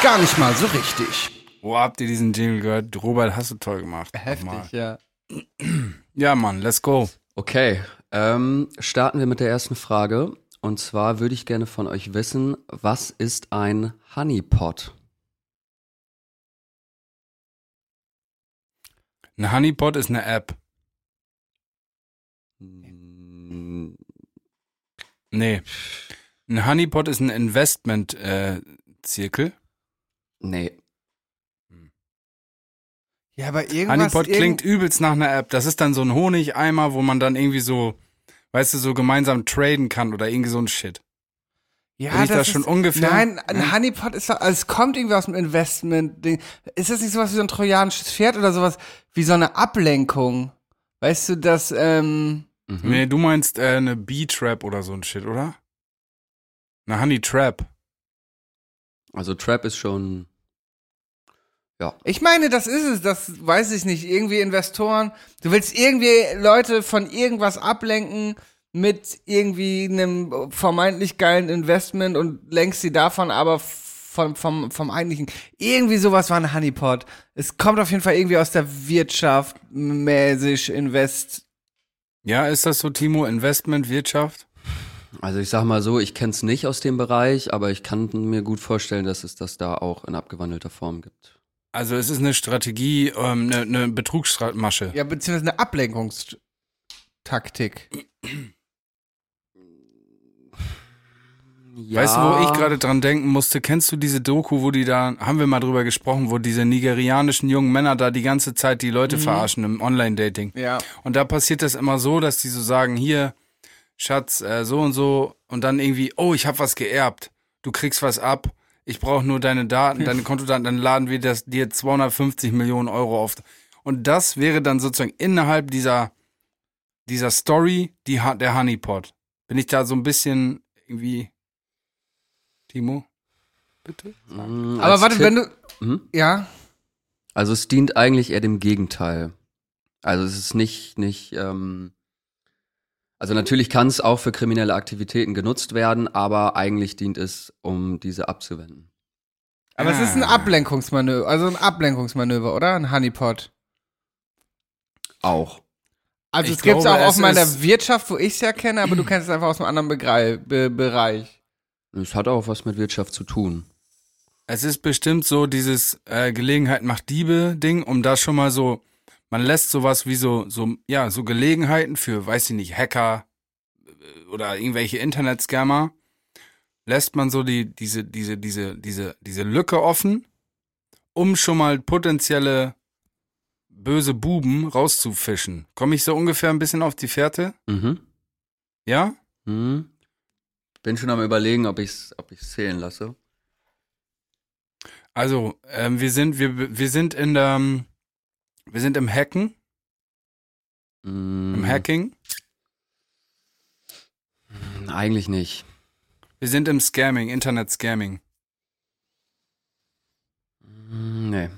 Gar nicht mal so richtig. Wo habt ihr diesen Jingle gehört? Robert, hast du toll gemacht. Nochmal. Heftig, ja. Ja, Mann, let's go. Okay. Ähm, starten wir mit der ersten Frage. Und zwar würde ich gerne von euch wissen, was ist ein Honeypot? Ein Honeypot ist eine App. Nee. Ein Honeypot ist ein Investment-Zirkel. Nee. Ja, aber irgendwas. Honeypot klingt übelst nach einer App. Das ist dann so ein Honigeimer, wo man dann irgendwie so, weißt du, so gemeinsam traden kann oder irgendwie so ein Shit. Ja, Bin ich da schon ungefähr? Nein, ein. Honeypot ist doch, also es kommt irgendwie aus dem Investment-Ding. Ist das nicht sowas wie so ein trojanisches Pferd oder sowas wie so eine Ablenkung? Weißt du, dass, ähm, Mhm. Nee, du meinst äh, eine Bee-Trap oder so ein Shit, oder? Eine Honey-Trap. Also Trap ist schon. Ja. ich meine, das ist es, das weiß ich nicht, irgendwie Investoren, du willst irgendwie Leute von irgendwas ablenken mit irgendwie einem vermeintlich geilen Investment und lenkst sie davon aber vom, vom, vom eigentlichen. Irgendwie sowas war ein Honeypot. Es kommt auf jeden Fall irgendwie aus der Wirtschaft mäßig Invest. Ja, ist das so, Timo? Investment, Wirtschaft? Also ich sag mal so, ich kenn's nicht aus dem Bereich, aber ich kann mir gut vorstellen, dass es das da auch in abgewandelter Form gibt. Also es ist eine Strategie, ähm, eine, eine Betrugsmasche. Ja, beziehungsweise eine Ablenkungstaktik. Ja. Weißt du, wo ich gerade dran denken musste? Kennst du diese Doku, wo die da, haben wir mal drüber gesprochen, wo diese nigerianischen jungen Männer da die ganze Zeit die Leute verarschen im Online-Dating? Ja. Und da passiert das immer so, dass die so sagen, hier, Schatz, äh, so und so, und dann irgendwie, oh, ich habe was geerbt. Du kriegst was ab. Ich brauche nur deine Daten, deine Kontodaten, dann laden wir das dir 250 Millionen Euro auf. Und das wäre dann sozusagen innerhalb dieser, dieser Story die, der Honeypot. Bin ich da so ein bisschen irgendwie, Timo? Bitte? Mm, Aber warte, Tipp- wenn du. Mhm. Ja. Also es dient eigentlich eher dem Gegenteil. Also es ist nicht, nicht, ähm, also natürlich kann es auch für kriminelle Aktivitäten genutzt werden, aber eigentlich dient es, um diese abzuwenden. Aber es ist ein Ah. Ablenkungsmanöver, also ein Ablenkungsmanöver, oder? Ein Honeypot. Auch. Also Ich es gibt es auch aus es meiner Wirtschaft, wo ich es ja kenne, aber du kennst es einfach aus einem anderen Begrei Be Bereich. Es hat auch was mit Wirtschaft zu tun. Es ist bestimmt so dieses äh, Gelegenheit macht Diebe Ding, um da schon mal so, man lässt sowas wie so, so, ja, so Gelegenheiten für, weiß ich nicht, Hacker äh, oder irgendwelche Internetscammer, lässt man so die, diese, diese, diese, diese, diese Lücke offen, um schon mal potenzielle böse Buben rauszufischen. Komme ich so ungefähr ein bisschen auf die Fährte? Mhm. Ja? Mhm. Bin schon am überlegen, ob ich's, ob ich's zählen lasse. Also, ähm, wir sind, wir, wir sind in der, wir sind im Hacken, Mm, im Hacking. Eigentlich nicht. Wir sind im Scamming, Internet-Scamming. Mm, Nee.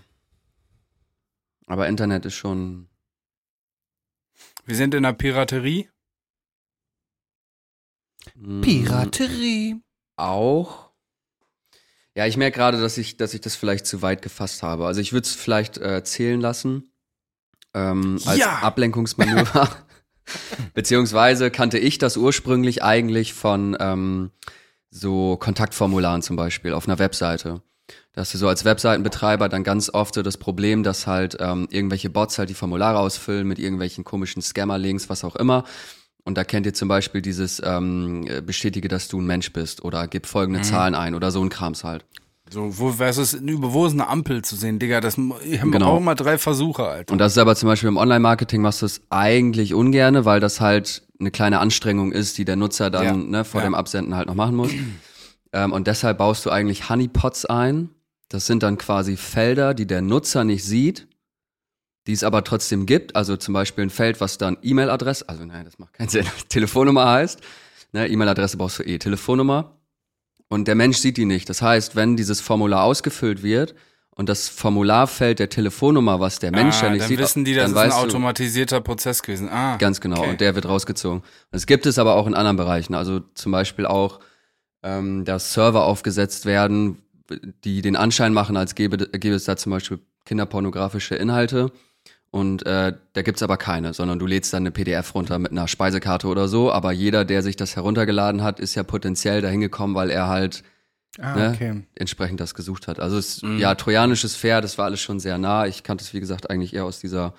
Aber Internet ist schon. Wir sind in der Piraterie. mm, Piraterie. Auch. Ja, ich merke gerade, dass ich, dass ich das vielleicht zu weit gefasst habe. Also ich würde es vielleicht äh, zählen lassen. Ähm, als Ja. Ablenkungsmanöver. Beziehungsweise kannte ich das ursprünglich eigentlich von ähm, so Kontaktformularen zum Beispiel auf einer Webseite. Da hast du so als Webseitenbetreiber dann ganz oft so das Problem, dass halt ähm, irgendwelche Bots halt die Formulare ausfüllen mit irgendwelchen komischen Scammer-Links, was auch immer. Und da kennt ihr zum Beispiel dieses ähm, äh, bestätige, dass du ein Mensch bist oder gib folgende Zahlen ein oder so ein Krams halt. So, wo, was ist, über, wo ist eine Ampel zu sehen, Digga? Das, ich habe Genau. auch mal drei Versuche, Alter. Und das ist aber zum Beispiel im Online-Marketing machst du es eigentlich ungerne, weil das halt eine kleine Anstrengung ist, die der Nutzer dann Ja. ne, vor Ja. dem Absenden halt noch machen muss. ähm, und deshalb baust du eigentlich Honeypots ein. Das sind dann quasi Felder, die der Nutzer nicht sieht, die es aber trotzdem gibt. Also zum Beispiel ein Feld, was dann E-Mail-Adresse, also nein, das macht keinen Sinn, Telefonnummer heißt. Ne, E-Mail-Adresse brauchst du eh, Telefonnummer. Und der Mensch sieht die nicht. Das heißt, wenn dieses Formular ausgefüllt wird und das Formularfeld der Telefonnummer, was der Mensch ja ah, nicht dann sieht, wissen die, das ist ein weißt du, automatisierter Prozess gewesen. Ah, Ganz genau. Okay. Und der wird rausgezogen. Es gibt es aber auch in anderen Bereichen. Also zum Beispiel auch, ähm, dass Server aufgesetzt werden, die den Anschein machen, als gäbe, gäbe es da zum Beispiel kinderpornografische Inhalte. Und äh, da gibt's aber keine, sondern du lädst dann eine PDF runter mit einer Speisekarte oder so. Aber jeder, der sich das heruntergeladen hat, ist ja potenziell dahin gekommen, weil er halt Ah, Ne? okay. entsprechend das gesucht hat. Also es, Mhm. ja, trojanisches Pferd, das war alles schon sehr nah. Ich kannte es, wie gesagt, eigentlich eher aus dieser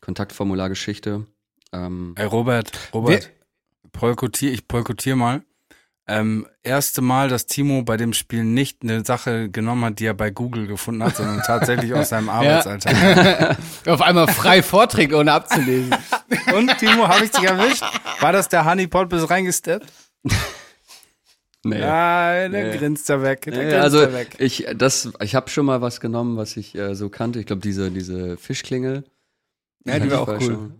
Kontaktformulargeschichte. Ähm, Ey, Robert, Robert, Polkotier, ich polkotier mal. Ähm, erste Mal, dass Timo bei dem Spiel nicht eine Sache genommen hat, die er bei Google gefunden hat, sondern tatsächlich aus seinem Arbeitsalltag. Auf einmal frei vorträgt, ohne abzulesen. Und Timo, habe ich dich erwischt? War das der Honeypot bis reingesteppt? Nee. Ja, der Nee. grinst da weg. Der Nee, grinst also weg. ich das ich habe schon mal was genommen, was ich äh, so kannte. Ich glaube diese diese Fischklingel. Ja, die war auch cool. schon-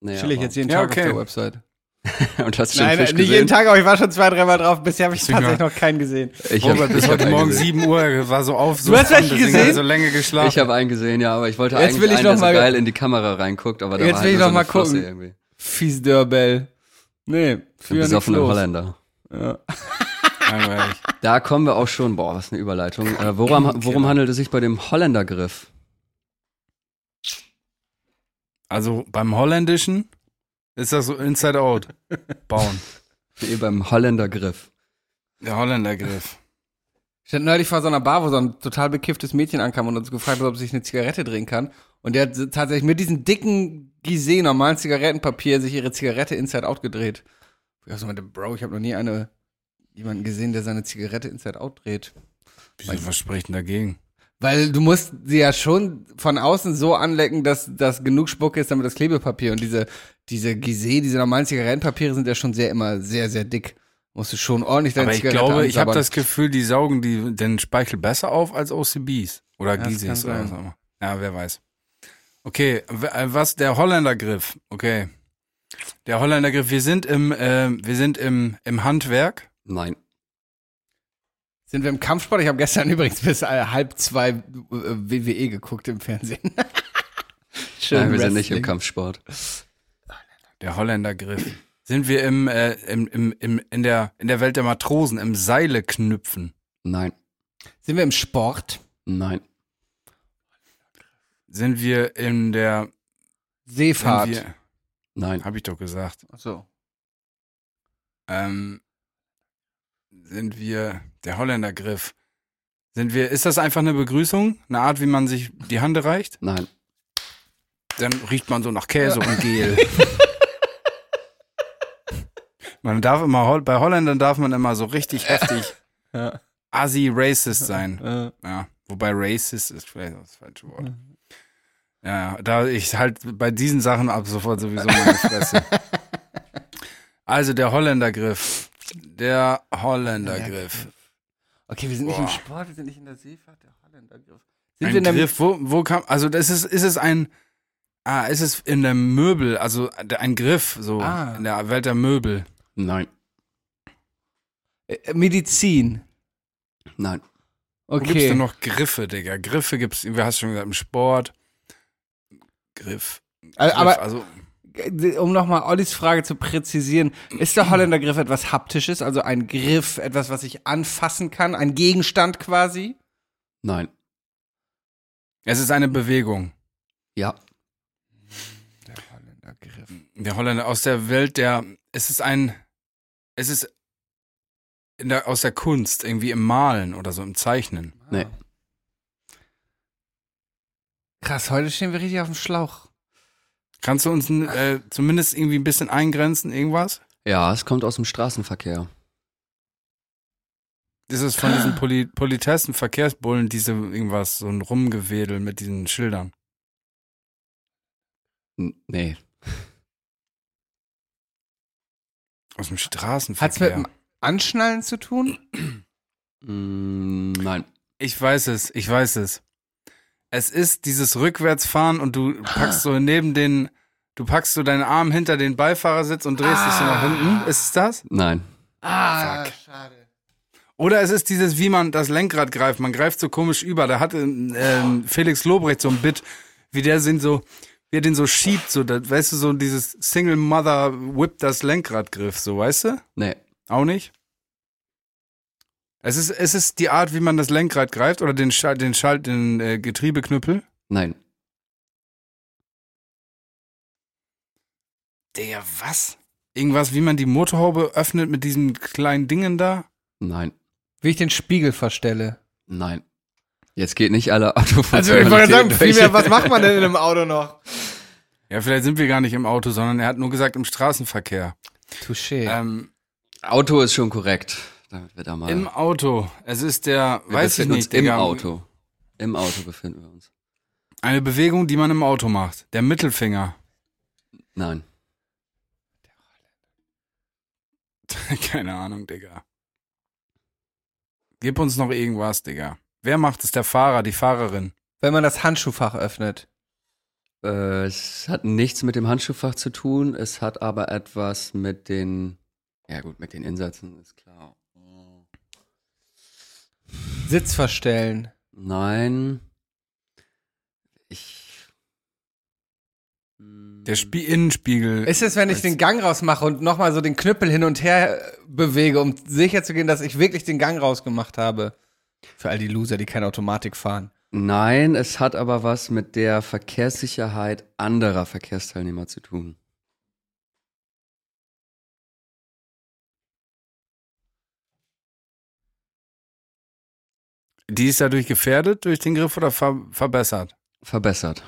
Nee, Chill ich jetzt jeden Ja, Tag okay. auf der Website. und hast schon Nein, Fisch nicht gesehen? jeden Tag, aber ich war schon zwei, dreimal drauf. Bisher habe ich Deswegen tatsächlich noch keinen gesehen. Ich hab, Robert, bis ich heute Morgen gesehen. 7 Uhr war so auf. So Du hast welche gesehen? hat er so lange geschlafen. Ich habe einen gesehen, ja, aber ich wollte Jetzt eigentlich will ich einen, noch der so geil in die Kamera reinguckt, aber da Jetzt war will halt ich nur noch so mal Flosse gucken. irgendwie. Fies Dörbell. Nee, Für besoffene. Holländer. Ja. Da kommen wir auch schon, boah, was eine Überleitung. Äh, worum, worum handelt es sich bei dem Holländergriff? Also beim Holländischen ist das so Inside Out bauen. Nee, beim Holländergriff. Der Holländergriff. Ich stand neulich vor so einer Bar, wo so ein total bekifftes Mädchen ankam und uns gefragt hat, ob sie sich eine Zigarette drehen kann. Und der hat tatsächlich mit diesem dicken Gizeh normalen Zigarettenpapier sich ihre Zigarette Inside Out gedreht. Ich hab so meinte, Bro, ich habe noch nie eine, jemanden gesehen, der seine Zigarette Inside Out dreht. Wieso, was spricht denn dagegen? Weil du musst sie ja schon von außen so anlecken, dass, dass genug Spucke ist, damit das Klebepapier und diese, diese Gizeh, diese normalen Zigarettenpapiere sind ja schon sehr immer sehr, sehr dick. Musst du schon ordentlich deine Aber ich Zigarette glaube, ich habe das Gefühl, die saugen die, den Speichel besser auf als OCBs. Oder Gizis kann oder was auch immer. Ja, wer weiß. Okay, äh, was der Holländergriff? Okay. Der Holländergriff, wir sind im, äh, wir sind im, im Handwerk. Nein. Sind wir im Kampfsport? Ich habe gestern übrigens bis äh, halb zwei äh, WWE geguckt im Fernsehen. Schön Nein, wir sind nicht Wrestling. im Kampfsport. Der Holländergriff. Sind wir im, äh, im, im, im, in der, in der Welt der Matrosen, im Seile knüpfen? Nein. Sind wir im Sport? Nein. Sind wir in der, Seefahrt. wir, Nein. hab ich doch gesagt. Ach so. Ähm, sind wir der Holländergriff? Sind wir, ist das einfach eine Begrüßung? Eine Art, wie man sich die Hand reicht? Nein. Dann riecht man so nach Käse und Gel. man darf immer, bei Holländern darf man immer so richtig heftig Ja. assi racist sein. Äh, Ja, wobei racist ist vielleicht das falsche Wort. Ja, da ich halt bei diesen Sachen ab sofort sowieso meine Fresse. Also der Holländergriff. Der Holländergriff. okay, wir sind nicht im Boah. Sport, wir sind nicht in der Seefahrt, der Holländergriff. Sind Ein wir in der Griff, wo, wo kam, also das ist, ist es ein, ah, ist es in der Möbel, also ein Griff, so Ah. in der Welt der Möbel. Nein. äh, Medizin? Nein. Wo gibt's Okay. denn noch Griffe, Digga? Griffe gibt's, du hast schon gesagt, im Sport. Griff. Äh, Griff, aber also, um nochmal Ollis Frage zu präzisieren, ist der Holländergriff etwas Haptisches, also ein Griff, etwas, was ich anfassen kann, ein Gegenstand quasi? Nein. es ist eine Bewegung. Ja. Der Holländergriff. Der Holländer aus der Welt der, es ist ein, es ist in der, aus der Kunst, irgendwie im Malen oder so, im Zeichnen. Nee. Krass, heute stehen wir richtig auf dem Schlauch. Kannst du uns äh, zumindest irgendwie ein bisschen eingrenzen, irgendwas? Ja, es kommt aus dem Straßenverkehr. Das ist von diesen Poli Politessen, Verkehrsbullen, diese irgendwas, so ein Rumgewedel mit diesen Schildern. N nee. Aus dem Hat's Straßenverkehr. mit dem Anschnallen zu tun? Mm, nein. Ich weiß es, ich weiß es. Es ist dieses Rückwärtsfahren und du packst so neben den, du packst so deinen Arm hinter den Beifahrersitz und drehst dich so nach hinten. Ist es das? Nein. Ah, Fuck. schade. Oder es ist dieses, wie man das Lenkrad greift. Man greift so komisch über. Da hatte ähm, Felix Lobrecht so ein Bit, wie der sind so, wie er den so schiebt, so, da, weißt du, so dieses Single Mother Whip das Lenkradgriff, so, weißt du? Nee. Auch nicht? Es ist, es ist die Art, wie man das Lenkrad greift oder den Schalt, den Schalt, den äh, Getriebeknüppel. Nein. Der was? Irgendwas, wie man die Motorhaube öffnet mit diesen kleinen Dingen da? Nein. Wie ich den Spiegel verstelle. Nein. Jetzt geht nicht alle Autofunktionen. Also ich wollte sagen, vielmehr, was macht man denn in einem Auto noch? Ja, vielleicht sind wir gar nicht im Auto, sondern er hat nur gesagt im Straßenverkehr. Touché. Ähm, Auto ist schon korrekt. Damit wir da mal. Im Auto. Es ist der, wir weiß ich befinden nicht, uns im Auto. Im Auto befinden wir uns. Eine Bewegung, die man im Auto macht. Der Mittelfinger. Nein. Keine Ahnung, Digga. Gib uns noch irgendwas, Digga. Wer macht es? Der Fahrer, die Fahrerin. Wenn man das Handschuhfach öffnet. Äh, es hat nichts mit dem Handschuhfach zu tun. Es hat aber etwas mit den. Ja, gut, mit den Insätzen, ist klar. Sitz verstellen. Nein. Ich. Hm, Der Spie Innenspiegel. Ist es, wenn ich den Gang rausmache und nochmal so den Knüppel hin und her bewege, um sicher zu gehen, dass ich wirklich den Gang rausgemacht habe? Für all die Loser, die keine Automatik fahren. Nein, es hat aber was mit der Verkehrssicherheit anderer Verkehrsteilnehmer zu tun. Die ist dadurch gefährdet durch den Griff oder ver verbessert? Verbessert.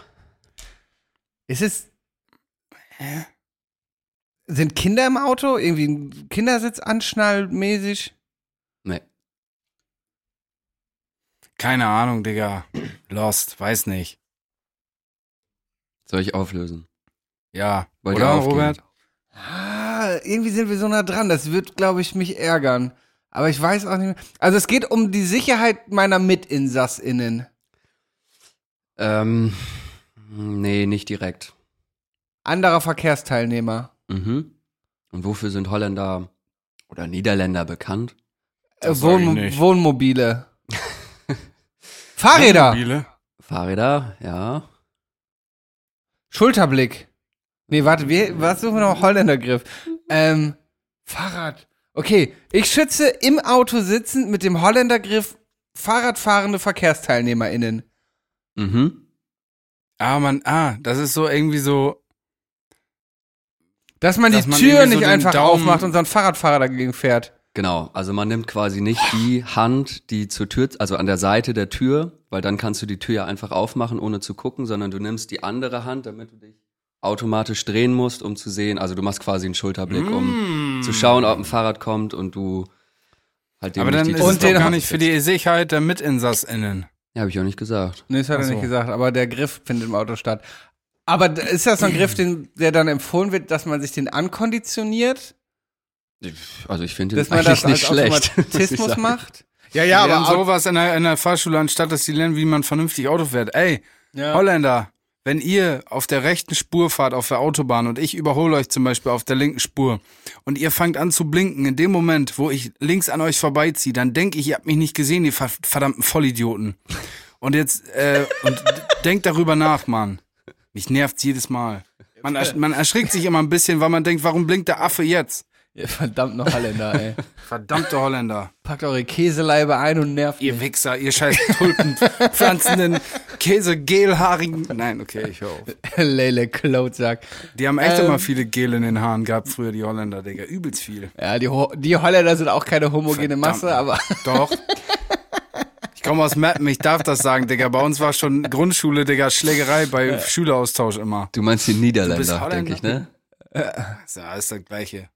Ist es. Sind Kinder im Auto? Irgendwie ein Kindersitz anschnallmäßig? Nee. Keine Ahnung, Digga. Lost, weiß nicht. Soll ich auflösen? Ja. Wollt Oder? Robert? Ah, irgendwie sind wir so nah dran. Das wird, glaube ich, mich ärgern. Aber ich weiß auch nicht mehr. Also es geht um die Sicherheit meiner MitinsassInnen. Ähm, nee, nicht direkt. Anderer Verkehrsteilnehmer. Mhm. Und wofür sind Holländer oder Niederländer bekannt? Äh, Wohn. Wohnmobile. Fahrräder. Mobile? Fahrräder, ja. Schulterblick. Nee, warte, wie, was suchen wir noch? Holländergriff. Ähm, Fahrrad. Okay, ich schütze im Auto sitzend mit dem Holländergriff Fahrradfahrende VerkehrsteilnehmerInnen. Mhm. Ah, man, ah, das ist so irgendwie so. Dass man Dass die man Tür so nicht einfach Daumen- aufmacht und so ein Fahrradfahrer dagegen fährt. Genau, also man nimmt quasi nicht die Hand, die zur Tür, also an der Seite der Tür, weil dann kannst du die Tür ja einfach aufmachen, ohne zu gucken, sondern du nimmst die andere Hand, damit du dich automatisch drehen musst, um zu sehen. Also du machst quasi einen Schulterblick, um Mm. zu schauen, ob ein Fahrrad kommt und du halt dem Aber nicht dann die ist doch den gar hab- nicht für die Sicherheit der MitinsassInnen. Ja, habe ich auch nicht gesagt. Nee, das hat Ach er so. nicht gesagt, aber der Griff findet im Auto statt. Aber ist das so ein Griff, den, der dann empfohlen wird, dass man sich den ankonditioniert? Also ich finde man eigentlich das als nicht schlecht. Automatismus macht? Ja, Ja, und sowas in der, in der Fahrschule, anstatt dass die lernen, wie man vernünftig Auto fährt. Ey, ja. Holländer, wenn ihr auf der rechten Spur fahrt auf der Autobahn und ich überhole euch zum Beispiel auf der linken Spur und ihr fangt an zu blinken, in dem Moment, wo ich links an euch vorbeiziehe, dann denke ich, ihr habt mich nicht gesehen, ihr ver- verdammten Vollidioten. Und jetzt, äh, und denkt darüber nach, Mann. Mich nervt's jedes Mal. Man, ersch man erschrickt sich immer ein bisschen, weil man denkt, warum blinkt der Affe jetzt? Ihr verdammt noch Holländer, ey. Verdammte Holländer. Packt eure Käseleibe ein und nervt Ihr Wichser, ihr scheiß Tulpenpflanzenden, Käse-Gelhaarigen. Nein, okay, ich höre auf. Lele Klotsack. Die haben echt Ähm. immer viele Gel in den Haaren gehabt, früher die Holländer, Digga. Übelst viel. Ja, die, Ho die Holländer sind auch keine homogene Verdammt. Masse, aber Doch. Ich komme aus Meppen, ich darf das sagen, Digga. Bei uns war schon Grundschule, Digga, Schlägerei bei Schüleraustausch immer. Du meinst die Niederländer, denke ich, ne? Ja, ist das Gleiche.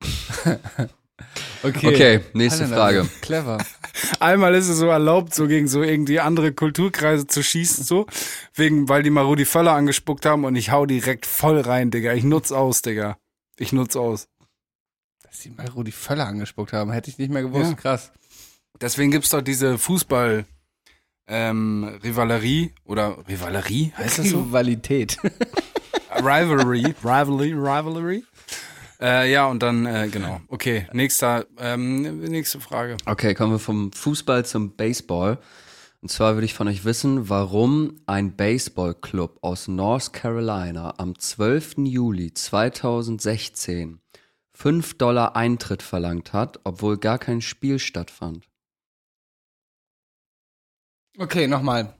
okay. Okay, nächste Holländer Frage. Clever. Einmal ist es so erlaubt, so gegen so irgendwie andere Kulturkreise zu schießen, so. Wegen, weil die mal Rudi Völler angespuckt haben und ich hau direkt voll rein, Digga. Ich nutz aus, Digga. Ich nutz aus. Dass die mal Rudi Völler angespuckt haben, hätte ich nicht mehr gewusst. Ja. Krass. Deswegen gibt's doch diese Fußball, ähm, Rivalerie oder Rivalerie, heißt das so? Rivalität. Rivalry, Rivalry, Rivalry. Äh, ja, und dann, äh, genau. Okay, nächster, ähm, nächste Frage. Okay, kommen wir vom Fußball zum Baseball. Und zwar würde ich von euch wissen, warum ein Baseballclub aus North Carolina am 12. Juli 2016 5 Dollar Eintritt verlangt hat, obwohl gar kein Spiel stattfand. Okay, nochmal.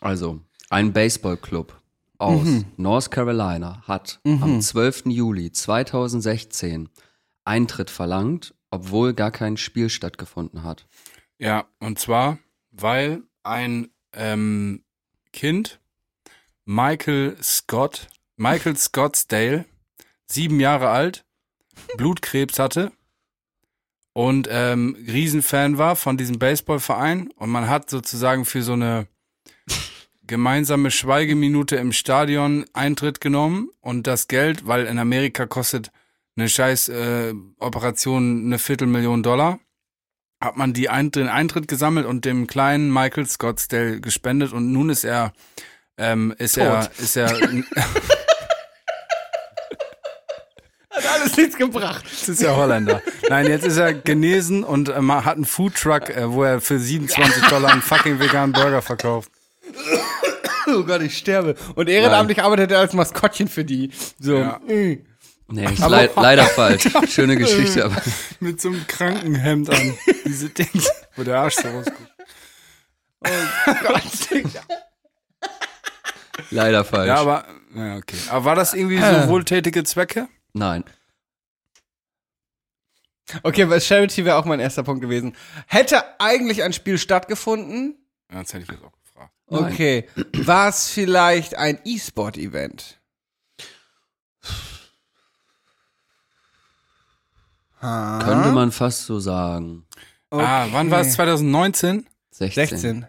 Also, ein Baseballclub aus Mhm. North Carolina hat Mhm. am 12. Juli 2016 Eintritt verlangt, obwohl gar kein Spiel stattgefunden hat. Ja, und zwar, weil ein ähm, Kind, Michael Scott, Michael Scottsdale, sieben Jahre alt, Blutkrebs hatte und ähm, Riesenfan war von diesem Baseballverein. Und man hat sozusagen für so eine gemeinsame Schweigeminute im Stadion Eintritt genommen und das Geld, weil in Amerika kostet eine scheiß äh, Operation eine Viertelmillion Dollar, hat man die Ein den Eintritt gesammelt und dem kleinen Michael Scottsdale gespendet und nun ist er ähm, ist er ist er Hat alles nichts gebracht. Das ist ja Holländer. Nein, jetzt ist er genesen und äh, hat einen Foodtruck, äh, wo er für 27 Dollar einen fucking veganen Burger verkauft. Oh Gott, ich sterbe. Und ehrenamtlich arbeitet er als Maskottchen für die. So. Ja. mm. Nee, ist leid, leider falsch. Schöne Geschichte, aber Mit so einem Krankenhemd an. Diese Dings, wo der Arsch so rausguckt. Gott, Digga. leider falsch. Ja, aber, ja, okay. Aber war das irgendwie so wohltätige Zwecke? Nein. Okay, weil Charity wäre auch mein erster Punkt gewesen. Hätte eigentlich ein Spiel stattgefunden? Ja, das hätte ich jetzt auch. Okay. War es vielleicht ein E-Sport-Event? Könnte man fast so sagen. Ah, wann war es? 2019? 16. 16.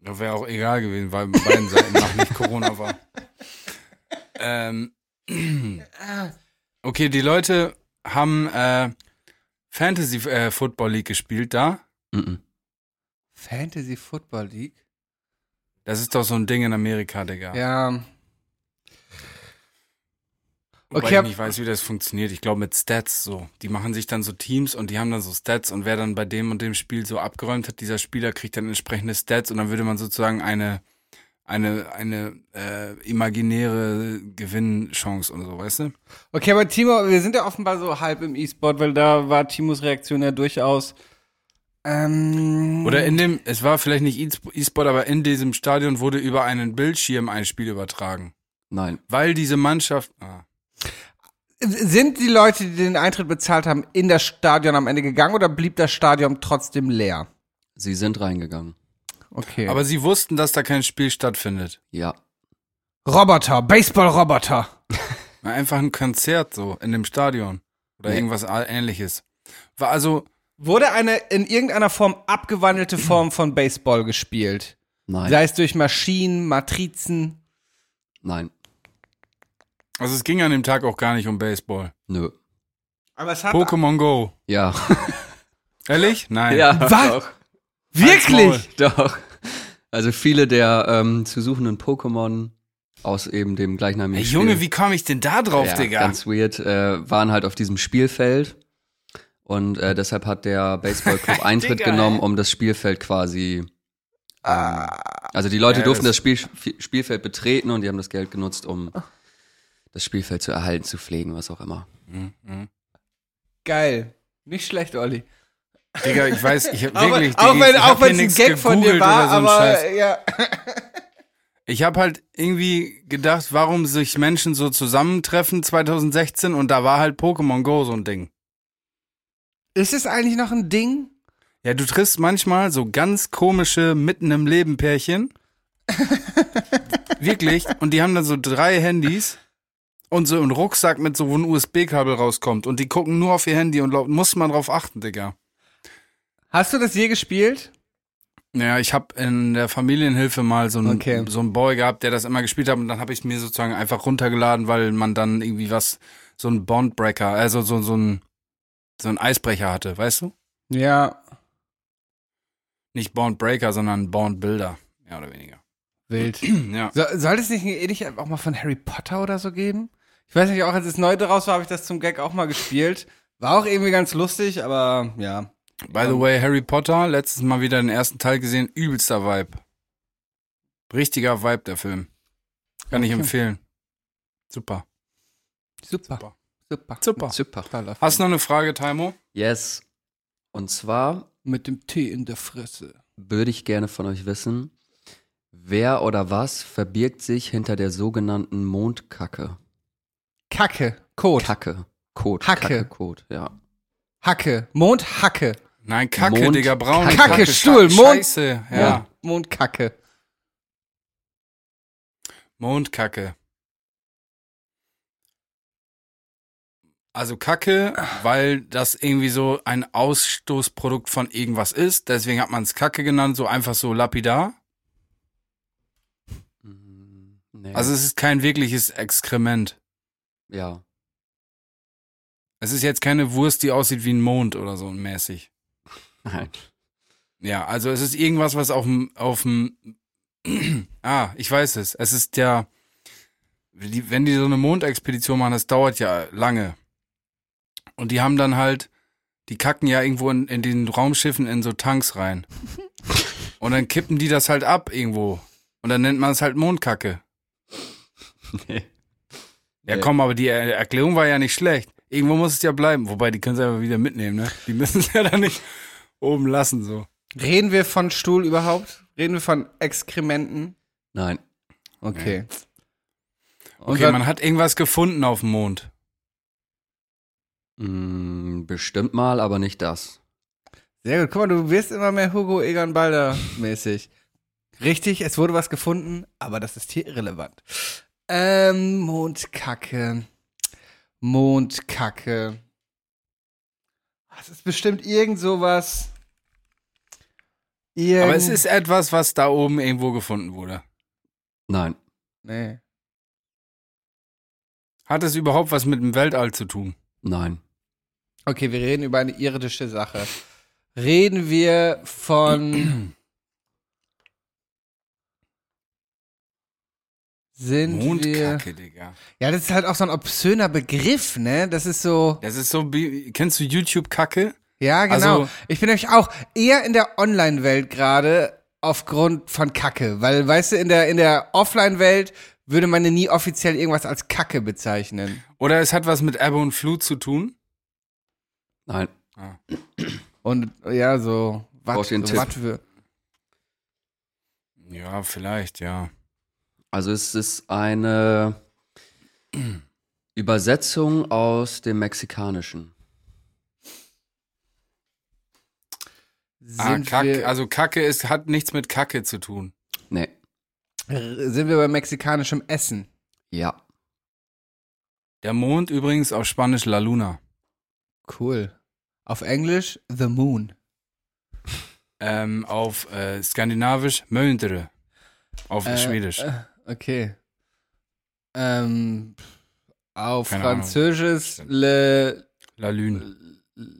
Das wäre auch egal gewesen, weil bei beiden Seiten noch nicht Corona war. Ähm, okay, die Leute haben äh, Fantasy äh, Football League gespielt da. Mhm. Fantasy Football League? Das ist doch so ein Ding in Amerika, Digga. Ja. Wobei Okay, ich nicht weiß, wie das funktioniert. Ich glaube mit Stats so. Die machen sich dann so Teams und die haben dann so Stats und wer dann bei dem und dem Spiel so abgeräumt hat, dieser Spieler kriegt dann entsprechende Stats und dann würde man sozusagen eine eine eine äh, imaginäre Gewinnchance und so, weißt du? Okay, aber Timo, wir sind ja offenbar so halb im E-Sport, weil da war Timos Reaktion ja durchaus. Ähm, Oder in dem, es war vielleicht nicht E-Sport, aber in diesem Stadion wurde über einen Bildschirm ein Spiel übertragen. Nein. Weil diese Mannschaft, ah, Sind die Leute, die den Eintritt bezahlt haben, in das Stadion am Ende gegangen oder blieb das Stadion trotzdem leer? Sie sind reingegangen. Okay. aber sie wussten, dass da kein Spiel stattfindet. Ja. Roboter, Baseball-Roboter. Einfach ein Konzert so in dem Stadion. Oder Nee. irgendwas ähnliches. War also, Wurde eine in irgendeiner Form abgewandelte Form von Baseball gespielt? Nein. Sei es durch Maschinen, Matrizen. Nein. also es ging an dem Tag auch gar nicht um Baseball. Nö. Aber es hat. Pokémon Go. Ja. Ehrlich? Nein. Was? Doch. Wirklich? Doch. Also viele der ähm, zu suchenden Pokémon aus eben dem gleichnamigen Ey, Spiel. Junge, wie kam ich denn da drauf, ja, Digga? Ganz weird, äh, waren halt auf diesem Spielfeld. Und äh, deshalb hat der Baseballclub Eintritt Digga, genommen, um das Spielfeld quasi. Ähm, also die Leute Ja, durften das- das Spiel, Spielfeld betreten und die haben das Geld genutzt, um das Spielfeld zu erhalten, zu pflegen, was auch immer. Mhm, mhm. Geil. Nicht schlecht, Olli. Digga, ich weiß, ich hab Auch, wirklich, auch Diggi, wenn ich auch wenn es ein Gag von dir war, so aber Scheiß. ja. Ich habe halt irgendwie gedacht, warum sich Menschen so zusammentreffen 2016 und da war halt Pokémon Go so ein Ding. Ist es eigentlich noch ein Ding? Ja, du triffst manchmal so ganz komische mitten im Leben Pärchen. Wirklich. Und die haben dann so drei Handys und so einen Rucksack mit so, wo ein USB-Kabel rauskommt. Und die gucken nur auf ihr Handy und lau- muss man drauf achten, Digga. Hast du das je gespielt? Ja, ich habe in der Familienhilfe mal so einen, Okay. so einen Boy gehabt, der das immer gespielt hat und dann habe ich mir sozusagen einfach runtergeladen, weil man dann irgendwie was, so ein Bondbreaker, also so, so ein, so ein Eisbrecher hatte, weißt du? Ja. Nicht Bondbreaker, sondern Bondbuilder, mehr oder weniger. Wild. Ja. So, soll es nicht ähnlich auch mal von Harry Potter oder so geben? Ich weiß nicht, auch als es neu draus war, habe ich das zum Gag auch mal gespielt. War auch irgendwie ganz lustig, aber ja. By the way, Harry Potter, letztes Mal wieder den ersten Teil gesehen, übelster Vibe. Richtiger Vibe, der Film. Kann ich Okay. empfehlen. Super. Super. Super. Super. Super. Super. Hast du noch eine Frage, Taimo? Yes. Und zwar Mit dem Tee in der Fresse. würde ich gerne von euch wissen, wer oder was verbirgt sich hinter der sogenannten Mondkacke? Kacke. Kot. Kacke. Kot. Hacke. Kacke, Kot, ja. Hacke. Mondhacke. Nein, Kacke, Mond- Digga, braune Kacke, Kacke. Stuhl, Mond- Scheiße, ja. Ja. Mondkacke. Mondkacke. Also Kacke, weil das irgendwie so ein Ausstoßprodukt von irgendwas ist. Deswegen hat man es Kacke genannt, so einfach so lapidar. Mm, Nee. Also es ist kein wirkliches Exkrement. ja. Es ist jetzt keine Wurst, die aussieht wie ein Mond oder so mäßig. Nein. Ja, also es ist irgendwas, was auf dem, auf dem, ah, ich weiß es. Es ist ja, wenn die so eine Mondexpedition machen, das dauert ja lange. Und die haben dann halt, die kacken ja irgendwo in, in den Raumschiffen in so Tanks rein. Und dann kippen die das halt ab irgendwo. Und dann nennt man es halt Mondkacke. Nee. Ja, Nee. komm, aber die Er- Erklärung war ja nicht schlecht. Irgendwo muss es ja bleiben. Wobei, die können es einfach wieder mitnehmen, ne? Die müssen es ja dann nicht oben lassen, so. Reden wir von Stuhl überhaupt? Reden wir von Exkrementen? Nein. Okay. Und Okay, dann- man hat irgendwas gefunden auf dem Mond. Mm, bestimmt mal, aber nicht das. Sehr gut. Guck mal, du wirst immer mehr Hugo Egan Balder mäßig. Richtig, es wurde was gefunden, aber das ist hier irrelevant. Ähm, Mondkacke. Mondkacke. Das ist bestimmt irgend sowas. Irgend Aber es ist etwas, was da oben irgendwo gefunden wurde. Nein. Nee. Hat es überhaupt was mit dem Weltall zu tun? Nein. Okay, wir reden über eine irdische Sache. Reden wir von. Sind wir. Mondkacke, Digga. Ja, das ist halt auch so ein obszöner Begriff, ne? Das ist so. Das ist so, kennst du YouTube-Kacke? Ja, genau. Also- ich bin nämlich auch eher in der Online-Welt gerade aufgrund von Kacke. Weil, weißt du, in der, in der Offline-Welt würde man ja nie offiziell irgendwas als Kacke bezeichnen. Oder es hat was mit Ebbe und Flut zu tun? Nein. Und ja, so. Einen so für. Ja, vielleicht, ja. Also es ist eine Übersetzung aus dem Mexikanischen. Ah, wir, also Kacke ist, hat nichts mit Kacke zu tun. Nee. sind wir bei mexikanischem Essen? Ja. Der Mond übrigens auf Spanisch La Luna. Cool. Auf Englisch The Moon. Ähm, auf äh, Skandinavisch Möndre. Auf Äh, Schwedisch. äh, okay. Ähm, auf Keine Ahnung. Französisch Le, La Lune.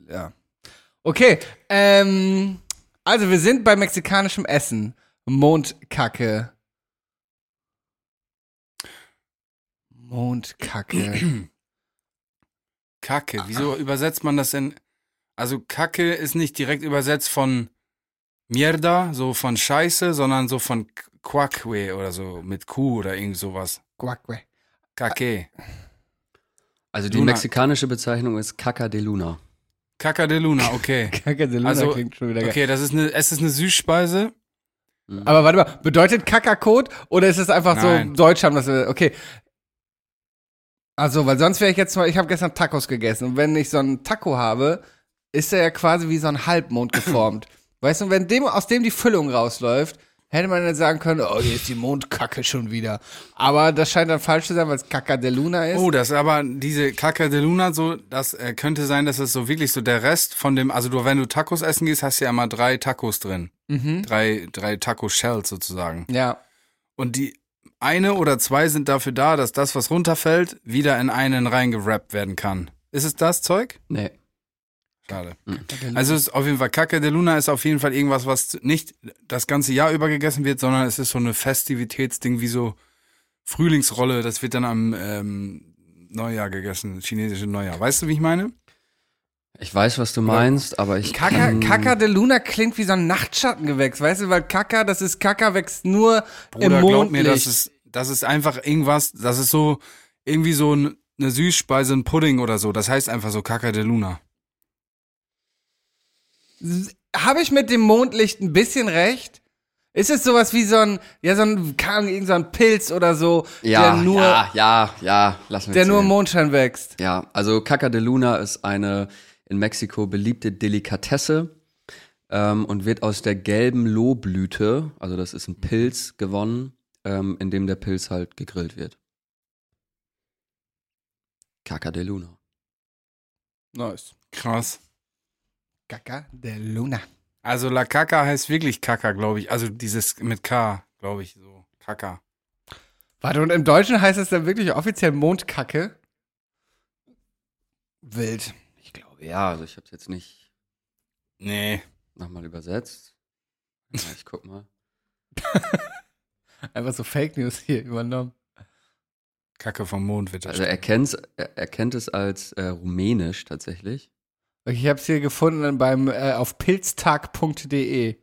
ja. Okay. Ähm, also wir sind bei mexikanischem Essen. Mondkacke. Mondkacke. Kacke. Wieso übersetzt man das denn? Also Kacke ist nicht direkt übersetzt von Mierda, so von Scheiße, sondern so von Quackwe oder so mit Kuh oder irgend sowas. Guacque. Kake. Also die Luna. mexikanische Bezeichnung ist Caca de Luna. Caca de Luna, okay. Kacke de Luna Also, klingt schon wieder geil. Okay, das ist eine, es ist eine Süßspeise. Aber warte mal, bedeutet Kakakot oder ist es einfach Nein. so Deutsch haben das okay. Also, weil sonst wäre ich jetzt mal, ich habe gestern Tacos gegessen und wenn ich so einen Taco habe, ist er ja quasi wie so ein Halbmond geformt. weißt du, und wenn dem aus dem die Füllung rausläuft, hätte man dann sagen können, oh, hier ist die Mondkacke schon wieder. Aber das scheint dann falsch zu sein, weil es Caca de Luna ist. Oh, das ist aber diese Caca de Luna, so, das äh, könnte sein, dass es so wirklich so der Rest von dem, also du, wenn du Tacos essen gehst, hast du ja immer drei Tacos drin. Mhm. Drei, drei Taco-Shells sozusagen. Ja. Und die eine oder zwei sind dafür da, dass das, was runterfällt, wieder in einen reingerappt werden kann. Ist es das Zeug? Nee. Schade. Also es ist auf jeden Fall Caca de Luna ist auf jeden Fall irgendwas, was nicht das ganze Jahr über gegessen wird, sondern es ist so eine Festivitätsding wie so Frühlingsrolle. Das wird dann am ähm, Neujahr gegessen, chinesische Neujahr. Weißt du, wie ich meine? Ich weiß, was du meinst, aber ich Kaka, kann, Kaka de Luna klingt wie so ein Nachtschattengewächs, weißt du, weil Kaka, das ist Kaka, wächst nur Bruder, im glaub Mondlicht. mir, das ist, das ist einfach irgendwas, das ist so irgendwie so ein, eine Süßspeise, ein Pudding oder so. Das heißt einfach so Caca de Luna. Habe ich mit dem Mondlicht ein bisschen recht? Ist es sowas wie so ein, ja, so ein, irgend so ein Pilz oder so, ja, der nur, ja, ja, ja, lass mich der nur im. Mondschein wächst? Ja, also Caca de Luna ist eine in Mexiko beliebte Delikatesse ähm, und wird aus der gelben Lohblüte, also das ist ein Pilz, gewonnen. Ähm, in dem der Pilz halt gegrillt wird. Caca de Luna. Nice. Krass. Caca de Luna. Also La Caca heißt wirklich Kaka, glaube ich. Also dieses mit K, glaube ich, so. Kaka. Warte, und im Deutschen heißt es dann wirklich offiziell Mondkacke? Wild. Ich glaube, ja, also ich habe es jetzt nicht Nee. nochmal übersetzt. Ja, ich guck mal. Einfach so Fake News hier übernommen. Kacke vom Mond wird das. Also er kennt's, er, er kennt es als äh, rumänisch tatsächlich. Ich habe es hier gefunden beim äh, auf pilztag.de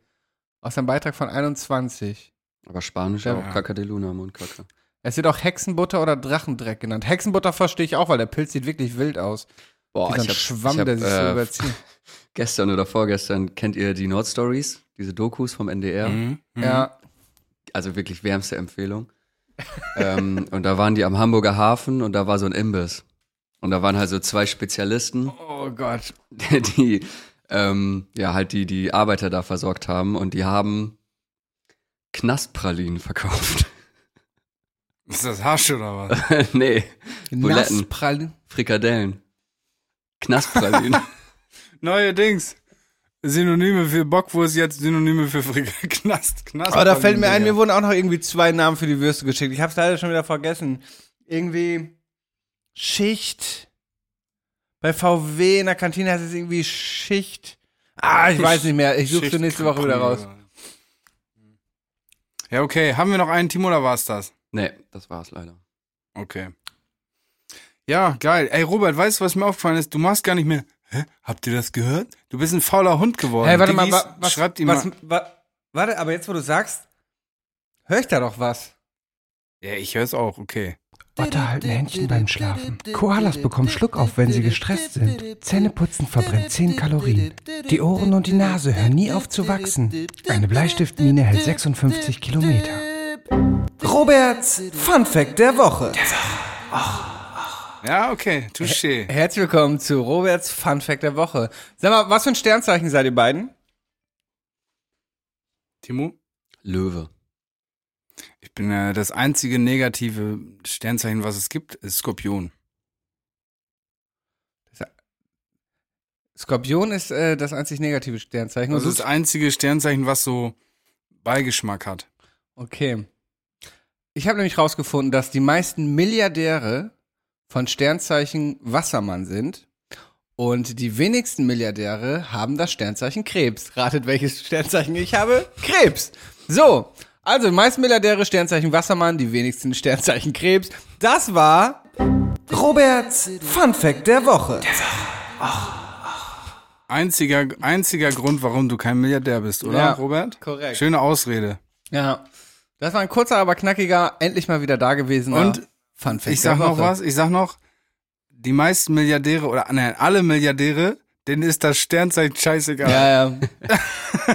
aus einem Beitrag von 21. Aber Spanisch Ja. auch Caca de Luna, Mondkacke. Es wird auch Hexenbutter oder Drachendreck genannt. Hexenbutter verstehe ich auch, weil der Pilz sieht wirklich wild aus. Boah, Wie so ein ich hab, Schwamm, ich hab, der sich so äh, überzieht. Gestern oder vorgestern kennt ihr die Nordstories, diese Dokus vom NDR? Mhm. Mhm. Ja. Also wirklich wärmste Empfehlung. ähm, und da waren die am Hamburger Hafen und da war so ein Imbiss. Und da waren halt so zwei Spezialisten, Oh Gott. die ähm, ja halt die die Arbeiter da versorgt haben und die haben Knastpralinen verkauft. Ist das Hasch oder was? nee, Buletten. Frikadellen. Knastpralinen. Neue Dings. Synonyme für Bockwurst, jetzt Synonyme für Frik Knast. Knast Aber da fällt mir ein, mir wurden auch noch irgendwie zwei Namen für die Würste geschickt. Ich hab's leider schon wieder vergessen. Irgendwie Schicht. Bei VW in der Kantine heißt es irgendwie Schicht. Ah, ich weiß nicht mehr. Ich suche nächste Woche wieder raus. Ja, okay. Haben wir noch einen Team oder war's das? nee, das war's leider. Okay. Ja, geil. Ey, Robert, weißt du, was mir aufgefallen ist? Du machst gar nicht mehr. Hä? Habt ihr das gehört? Du bist ein fauler Hund geworden. Hey, warte mal, Diggis, wa, was, schreibt ihm was, mal. wa, warte, aber jetzt, wo du sagst, höre ich da doch was. Ja, ich hör's auch, okay. Otter halten Händchen beim Schlafen. Koalas bekommen Schluckauf, wenn sie gestresst sind. Zähneputzen verbrennt 10 Kalorien. Die Ohren und die Nase hören nie auf zu wachsen. Eine Bleistiftmine hält 56 Kilometer. Roberts Fun Fact der Woche. Ja, okay. Touché. Herzlich willkommen zu Roberts Fun Fact der Woche. Sag mal, was für ein Sternzeichen seid ihr beiden? Timo? Löwe. Ich bin äh, das einzige negative Sternzeichen, was es gibt, ist Skorpion. Skorpion ist äh, das einzig negative Sternzeichen. Das Und ist das einzige Sternzeichen, was so Beigeschmack hat. okay. Ich habe nämlich rausgefunden, dass die meisten Milliardäre von Sternzeichen Wassermann sind. Und die wenigsten Milliardäre haben das Sternzeichen Krebs. Ratet, welches Sternzeichen ich habe? Krebs. So, also die meisten Milliardäre Sternzeichen Wassermann, die wenigsten Sternzeichen Krebs. Das war Roberts Fun Fact der Woche. Einziger, einziger Grund, warum du kein Milliardär bist, oder, Ja, Robert? korrekt. Schöne Ausrede. Ja, das war ein kurzer, aber knackiger, endlich mal wieder da gewesen. Und Fun Fact Ich sag noch was, ich sag noch, die meisten Milliardäre oder nein, alle Milliardäre, denen ist das Sternzeichen scheißegal. Ja, ja.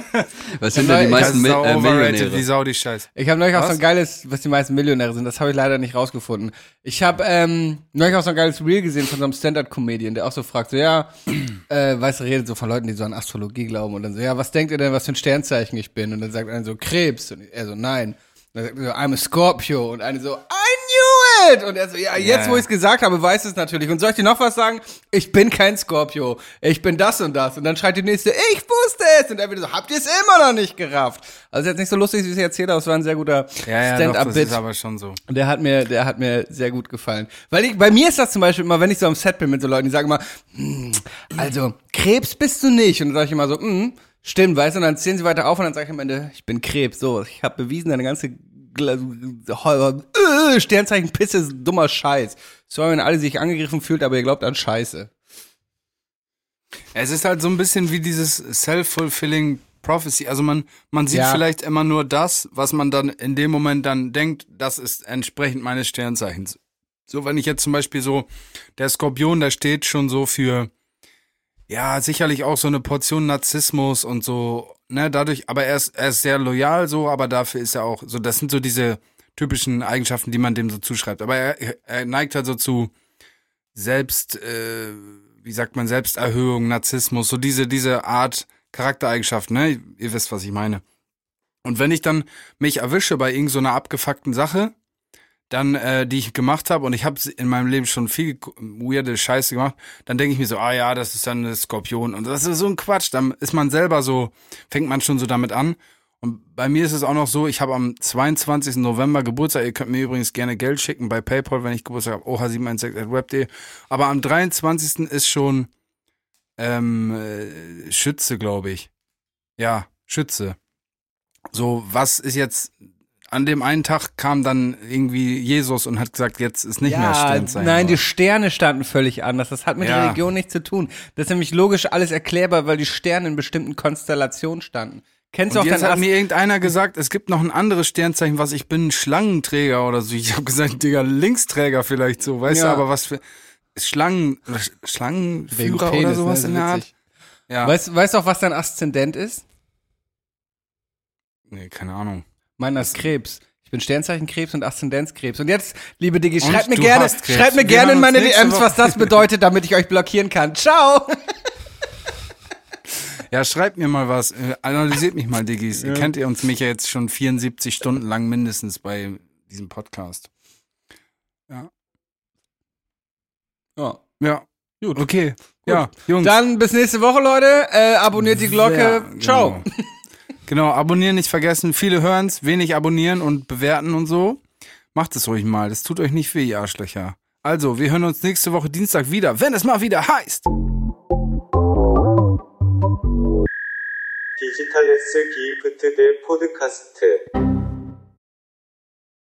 Was sind denn die meisten sau äh, Millionäre? wie Sau die Scheiße. Ich habe neulich auch so ein geiles, was die meisten Millionäre sind. Das habe ich leider nicht rausgefunden. Ich habe ähm, neulich auch so ein geiles Reel gesehen von so einem Stand-Up-Comedian, der auch so fragt, so ja, äh, weißt du, redet so von Leuten, die so an Astrologie glauben und dann so, ja, was denkt ihr denn, was für ein Sternzeichen ich bin? Und dann sagt einer so, Krebs. Und er so, nein. Und dann sagt so, I'm a Scorpio. Und eine so, I knew it! Und er so, ja, jetzt, Ja. wo ich es gesagt habe, weiß es natürlich. Und soll ich dir noch was sagen? Ich bin kein Scorpio. Ich bin das und das. Und dann schreit die nächste, ich wusste es! Und er wieder so, habt ihr es immer noch nicht gerafft? Also jetzt nicht so lustig, wie ich es erzähle, aber es war ein sehr guter Ja, ja, doch, das Stand-up-Bit. ist aber schon so. Und der hat mir, der hat mir sehr gut gefallen. Weil ich, bei mir ist das zum Beispiel immer, wenn ich so am Set bin mit so Leuten, die sagen immer, hm, also, Krebs bist du nicht. Und dann sage ich immer so, hm, stimmt, weißt du, und dann zählen sie weiter auf und dann sage ich am Ende, ich bin Krebs. So, ich habe bewiesen, deine ganze äh, Sternzeichen Pisse ist dummer Scheiß. Sorry, wenn alle sich angegriffen fühlt, aber ihr glaubt an Scheiße. Es ist halt so ein bisschen wie dieses self-fulfilling prophecy. Also man, man sieht Ja. vielleicht immer nur das, was man dann in dem Moment dann denkt, das ist entsprechend meines Sternzeichens. So, wenn ich jetzt zum Beispiel so, der Skorpion, der steht schon so für, ja, sicherlich auch so eine Portion Narzissmus und so, ne, dadurch, aber er ist, er ist sehr loyal so, aber dafür ist er auch, so, das sind so diese typischen Eigenschaften, die man dem so zuschreibt. Aber er, er neigt halt so zu Selbst, äh, wie sagt man, Selbsterhöhung, Narzissmus, so diese, diese Art Charaktereigenschaft, ne? Ihr wisst, was ich meine. Und wenn ich dann mich erwische bei irgendeiner so abgefuckten Sache, dann, äh, die ich gemacht habe, und ich habe in meinem Leben schon viel weirde Scheiße gemacht, dann denke ich mir so, ah ja, das ist dann eine Skorpion. Und das ist so ein Quatsch. Dann ist man selber so, fängt man schon so damit an. Und bei mir ist es auch noch so, ich habe am 22. November Geburtstag. Ihr könnt mir übrigens gerne Geld schicken bei PayPal, wenn ich Geburtstag habe. oha716.web.de. Aber am 23. ist schon ähm, äh, Schütze, glaube ich. Ja, Schütze. So, was ist jetzt an dem einen Tag kam dann irgendwie Jesus und hat gesagt, jetzt ist nicht mehr Sternzeichen. Nein, die Sterne standen völlig anders. Das hat mit Ja. Religion nichts zu tun. Das ist nämlich logisch alles erklärbar, weil die Sterne in bestimmten Konstellationen standen. Kennst du und auch jetzt hat Ast mir irgendeiner gesagt, es gibt noch ein anderes Sternzeichen, was ich bin, Schlangenträger oder so. Ich habe gesagt, Digga, Linksträger vielleicht so, weißt Ja. du, aber was für Schlangen, Schlangenführer Wegen oder Penis, sowas ne? in der Art. Ja. Weißt, weißt du auch, was dein Aszendent ist? Nee, keine Ahnung. Meiner ist Krebs. Ich bin Sternzeichen Krebs und Aszendenzkrebs. Und jetzt, liebe Digi, schreibt mir gerne, schreibt mir Wir gerne in meine DMs, Woche. was das bedeutet, damit ich euch blockieren kann. Ciao! Ja, schreibt mir mal was. Äh, Analysiert mich mal, Diggis. Ihr kennt ihr uns mich ja jetzt schon 74 Stunden lang mindestens bei diesem Podcast. Ja. Ja. Gut. Okay. Ja, Jungs. Dann bis nächste Woche, Leute. Äh, abonniert die Glocke. Ja, Ciao. Genau. genau, abonnieren nicht vergessen. Viele hören's, wenig abonnieren und bewerten und so. Macht es ruhig mal. Das tut euch nicht weh, ihr Arschlöcher. Also, wir hören uns nächste Woche Dienstag wieder, wenn es mal wieder heißt. 디지털 S 기프트 대 포드카스트